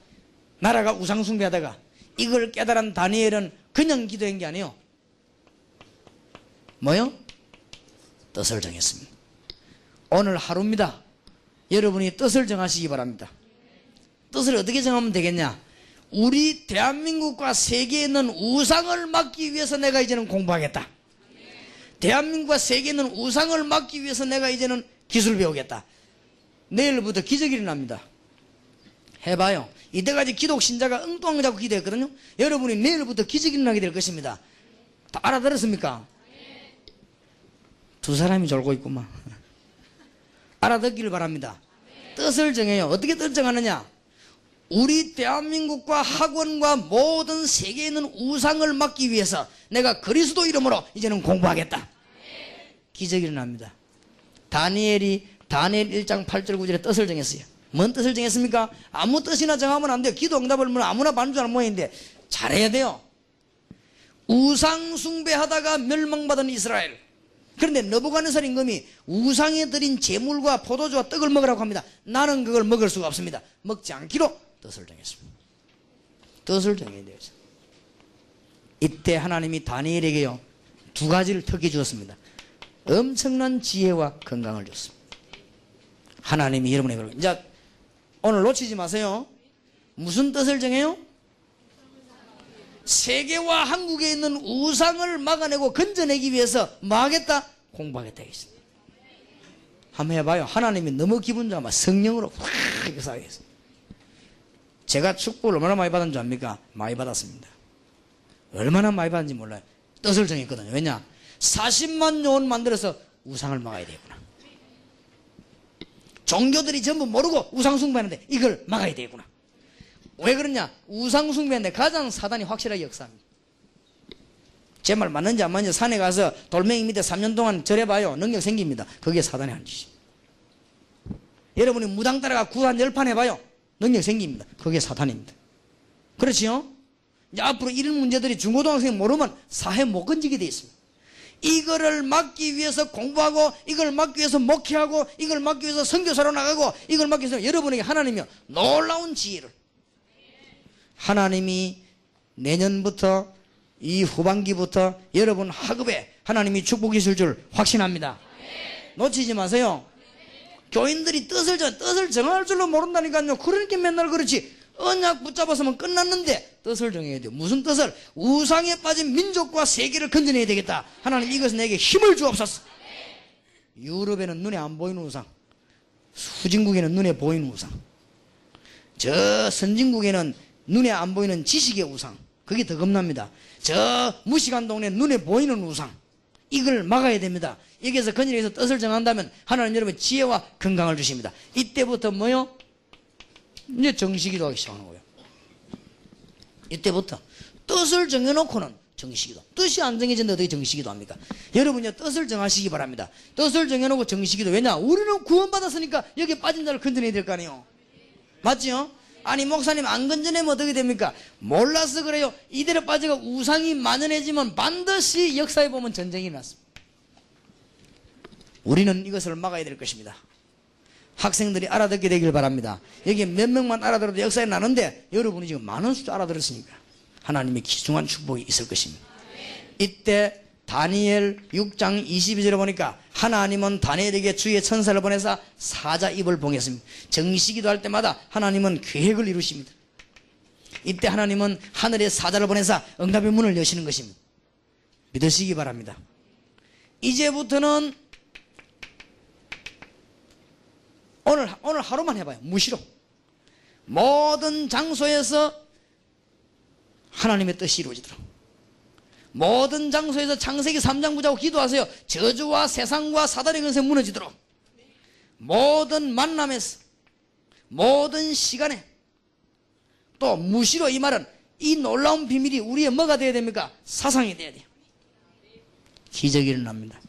나라가 우상숭배하다가 이걸 깨달은 다니엘은 그냥 기도한 게 아니에요. 뭐요? 뜻을 정했습니다. 오늘 하루입니다. 여러분이 뜻을 정하시기 바랍니다. 뜻을 어떻게 정하면 되겠냐? 우리 대한민국과 세계에 있는 우상을 막기 위해서 내가 이제는 공부하겠다. 대한민국과 세계에 있는 우상을 막기 위해서 내가 이제는 기술 배우겠다. 내일부터 기적이 일어납니다. 해봐요. 이때까지 기독 신자가 엉뚱한 자고 기도했거든요. 여러분이 내일부터 기적이 일어나게 될 것입니다. 다 알아들었습니까? 두 사람이 졸고 있구만. 알아듣기를 바랍니다. 뜻을 정해요. 어떻게 뜻 정하느냐? 우리 대한민국과 학원과 모든 세계에 있는 우상을 막기 위해서 내가 그리스도 이름으로 이제는 공부하겠다. 기적이 일어납니다. 다니엘이 다니엘 1장 8절 9절에 뜻을 정했어요. 뭔 뜻을 정했습니까? 아무 뜻이나 정하면 안 돼요. 기도 응답을 뭐 아무나 반주하는 모양인데 잘해야 돼요. 우상 숭배하다가 멸망받은 이스라엘. 그런데 너부갓네살 임금이 우상에 드린 재물과 포도주와 떡을 먹으라고 합니다. 나는 그걸 먹을 수가 없습니다. 먹지 않기로 뜻을 정했습니다. 뜻을 정해야 돼요. 이때 하나님이 다니엘에게요 두 가지를 특히 주었습니다. 엄청난 지혜와 건강을 줬습니다. 하나님이 여러분에게 이제 오늘 놓치지 마세요. 무슨 뜻을 정해요? 세계와 한국에 있는 우상을 막아내고 건져내기 위해서 뭐 하겠다? 공부하겠다 했습니다. 한번 해봐요. 하나님이 너무 기분 좋아면 성령으로 확 역사하겠습니다. 제가 축복을 얼마나 많이 받은 줄 압니까? 많이 받았습니다. 얼마나 많이 받은지 몰라요. 뜻을 정했거든요. 왜냐? 40만 요원 만들어서 우상을 막아야 되구나. 종교들이 전부 모르고 우상숭배하는데 이걸 막아야 되구나. 왜 그러냐? 우상숭배인데 가장 사단이 확실하게 역사합니다. 제 말 맞는지 안 맞는지 산에 가서 돌멩이 밑에 3년 동안 절해봐요. 능력 생깁니다. 그게 사단의 한 짓이. 여러분이 무당 따라가 구한 열판 해봐요. 능력 생깁니다. 그게 사탄입니다. 그렇지요? 이제 앞으로 이런 문제들이 중고등학생 모르면 사회 못 건지게 돼 있습니다. 이거를 막기 위해서 공부하고 이걸 막기 위해서 목회하고 이걸 막기 위해서 선교사로 나가고 이걸 막기 위해서 여러분에게 하나님이 놀라운 지혜를 하나님이 내년부터 이 후반기부터 여러분 학업에 하나님이 축복이 있을 줄 확신합니다. 놓치지 마세요. 교인들이 뜻을 정, 뜻을 정할 줄로 모른다니까요. 그러니까 맨날 그렇지. 언약 붙잡았으면 끝났는데 뜻을 정해야 돼요. 무슨 뜻을? 우상에 빠진 민족과 세계를 건져내야 되겠다. 하나님 이것은 내게 힘을 주옵소서. 유럽에는 눈에 안 보이는 우상. 후진국에는 눈에 보이는 우상. 저 선진국에는 눈에 안 보이는 지식의 우상. 그게 더 겁납니다. 저 무식한 동네 눈에 보이는 우상. 이걸 막아야 됩니다. 여기에서 건일에서 뜻을 정한다면 하나님 여러분 지혜와 건강을 주십니다. 이때부터 뭐요? 이제 정식기도 하기 시작하는 거예요. 이때부터 뜻을 정해놓고는 정식기도. 뜻이 안 정해진데 어떻게 정식기도 합니까? 여러분요 뜻을 정하시기 바랍니다. 뜻을 정해놓고 정식기도. 왜냐? 우리는 구원받았으니까 여기 빠진 자를 건져내야 될 거 아니에요. 맞지요? 아니 목사님 안 건져내면 어떻게 됩니까? 몰라서 그래요. 이대로 빠져가 우상이 만연해지면 반드시 역사에 보면 전쟁이 났습니다. 우리는 이것을 막아야 될 것입니다. 학생들이 알아듣게 되길 바랍니다. 여기 몇 명만 알아들어도 역사에 나는데 여러분이 지금 많은 숫자 알아들었으니까 하나님의 기중한 축복이 있을 것입니다. 이때 다니엘 6장 22절에 보니까 하나님은 다니엘에게 주의 천사를 보내사 사자 입을 봉했습니다. 정시기도 할 때마다 하나님은 계획을 이루십니다. 이때 하나님은 하늘에 사자를 보내사 응답의 문을 여시는 것입니다. 믿으시기 바랍니다. 이제부터는 오늘, 오늘 하루만 해봐요. 무시로. 모든 장소에서 하나님의 뜻이 이루어지도록. 모든 장소에서 창세기 3장 부자고 기도하세요. 저주와 세상과 사단의 근세 무너지도록. 모든 만남에서, 모든 시간에, 또 무시로 이 말은 이 놀라운 비밀이 우리의 뭐가 되어야 됩니까? 사상이 되어야 돼요. 기적이 일어납니다.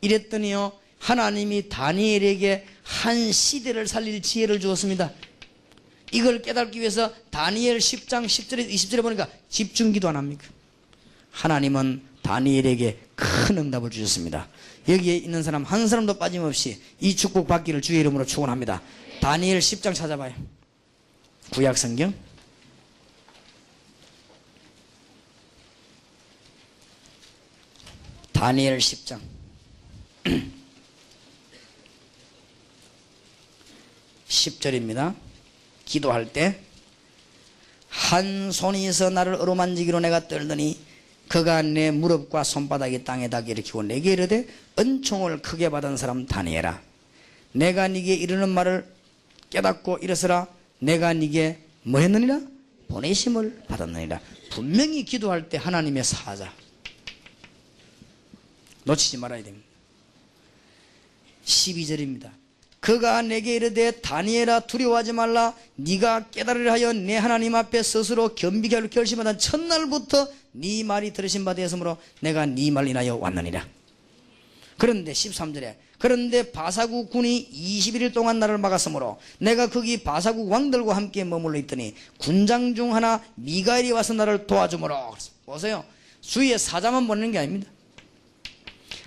이랬더니요, 하나님이 다니엘에게 한 시대를 살릴 지혜를 주었습니다. 이걸 깨닫기 위해서 다니엘 10장 10절에 20절에 보니까 집중 기도 안 합니까? 하나님은 다니엘에게 큰 응답을 주셨습니다. 여기에 있는 사람 한 사람도 빠짐없이 이 축복 받기를 주의 이름으로 축원합니다. 다니엘 10장 찾아봐요. 구약 성경 다니엘 10장 (clears throat) 10절입니다. 기도할 때 한 손이 있어 나를 어루만지기로 내가 떨더니 그가 내 무릎과 손바닥이 땅에 닿게 일으키고 내게 이르되 은총을 크게 받은 사람 다니엘아 내가 네게 이르는 말을 깨닫고 일어서라. 내가 네게 뭐 했느니라? 보내심을 받았느니라. 분명히 기도할 때 하나님의 사자. 놓치지 말아야 됩니다. 12절입니다 그가 내게 이르되 다니엘아 두려워하지 말라. 네가 깨달으려 하여 내 하나님 앞에 스스로 겸비케 할 결심하던 첫날부터 네 말이 들으신 바 되었으므로 내가 네 말 인하여 왔느니라. 그런데 13절에 그런데 바사국 군이 21일 동안 나를 막았으므로 내가 거기 바사국 왕들과 함께 머물러 있더니 군장 중 하나 미가엘이 와서 나를 도와주므로. 보세요. 주위에 사자만 보내는 게 아닙니다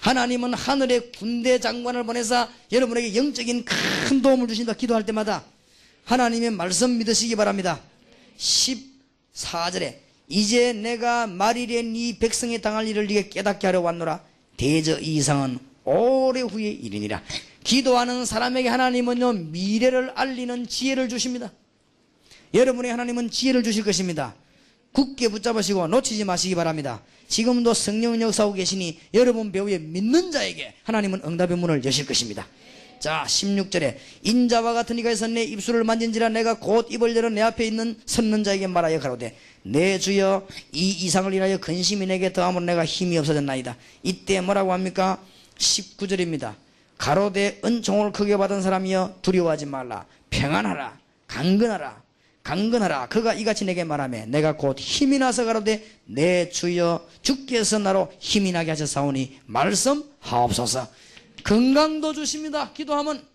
하나님은 하늘의 군대 장관을 보내사 여러분에게 영적인 큰 도움을 주신다 기도할 때마다 하나님의 말씀 믿으시기 바랍니다. 14절에 이제 내가 말일에 네 백성이 당할 일을 네게 깨닫게 하려 왔노라. 대저 이 이상은 오래 후의 일이니라. 기도하는 사람에게 하나님은요 미래를 알리는 지혜를 주십니다. 여러분의 하나님은 지혜를 주실 것입니다 굳게 붙잡으시고 놓치지 마시기 바랍니다. 지금도 성령은 역사하고 계시니 여러분 배우에 믿는 자에게 하나님은 응답의 문을 여실 것입니다. 자 16절에 인자와 같은 이가 내 입술을 만진지라 내가 곧 입을 열어 내 앞에 있는 섰는 자에게 말하여 가로되 내 주여 이 이상을 인하여 근심이 내게 더하므로 내가 힘이 없어졌나이다. 이때 뭐라고 합니까? 19절입니다. 가로되 은총을 크게 받은 사람이여 두려워하지 말라. 평안하라. 강건하라 강건하라. 그가 이같이 내게 말하며 내가 곧 힘이 나서 가로되 내 주여 주께서 나로 힘이 나게 하셨사오니 말씀하옵소서. 건강도 주십니다. 기도하면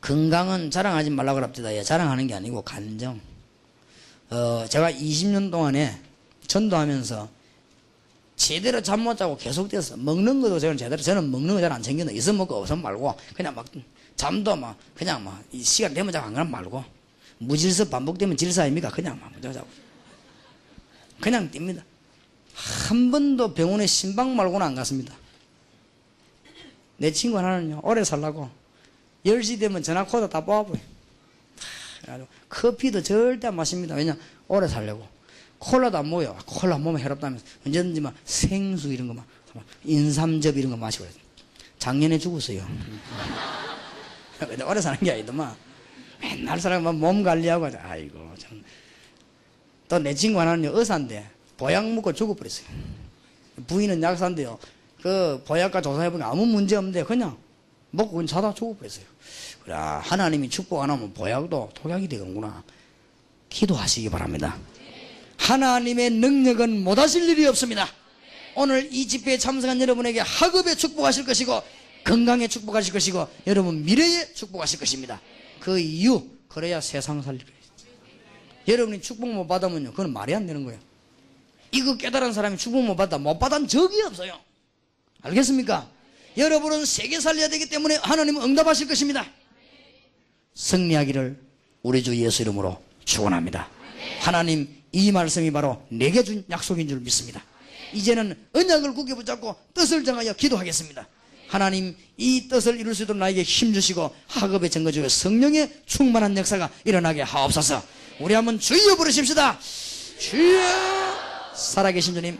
건강은 자랑하지 말라고 그럽니다. 예, 자랑하는 게 아니고 간정. 어, 제가 20년 동안에 전도하면서 제대로 잠 못 자고 계속돼서 먹는 것도 저는 제대로 저는 먹는 거 잘 안 챙기는 있으면 먹고 없으면 말고 그냥 막 잠도 막 그냥 막이 시간 되면 자고 안 그러면 말고 무질서 반복되면 질서 아닙니까? 그냥 막 먼저 자고. 그냥 뜁니다. 한 번도 병원에 심방 말고는 안 갔습니다. 내 친구 하나는요 오래 살라고 10시 되면 전화 코드 다 뽑아버려 그래가지고 커피도 절대 안 마십니다. 왜냐 오래 살려고. 콜라도 안 먹어요. 콜라 몸에 해롭다면서 언제든지 막 생수 이런 거 막 인삼즙 이런 거 마시고 그래요. 작년에 죽었어요 (laughs) 근데 오래 사는 게 아니더만 맨날 사람 몸 관리하고. 아이고 참. 또 내 친구 하나는 의사인데 보약 먹고 죽어버렸어요. 부인은 약사인데요. 그 보약과 조사해보니까 아무 문제 없는데 그냥 먹고 그냥 자다 죽어버렸어요. 그래 하나님이 축복 안 하면 보약도 독약이 되는구나. 기도하시기 바랍니다. 하나님의 능력은 못하실 일이 없습니다. 오늘 이 집회에 참석한 여러분에게 학업에 축복하실 것이고 건강에 축복하실 것이고 여러분 미래에 축복하실 것입니다. 그 이유 그래야 세상 살릴 거예요. 여러분이 축복 못 받으면요 그건 말이 안 되는 거예요. 이거 깨달은 사람이 축복 못 받다 못 받은 적이 없어요. 알겠습니까? 여러분은 세계 살려야 되기 때문에 하나님은 응답하실 것입니다. 승리하기를 우리 주 예수 이름으로 축원합니다. 하나님 이 말씀이 바로 내게 준 약속인 줄 믿습니다. 이제는 언약을 굳게 붙잡고 뜻을 정하여 기도하겠습니다. 하나님 이 뜻을 이룰 수 있도록 나에게 힘주시고 학업에 증거주고 성령의 충만한 역사가 일어나게 하옵소서. 우리 한번 주여 부르십시다. 주여! 살아계신 주님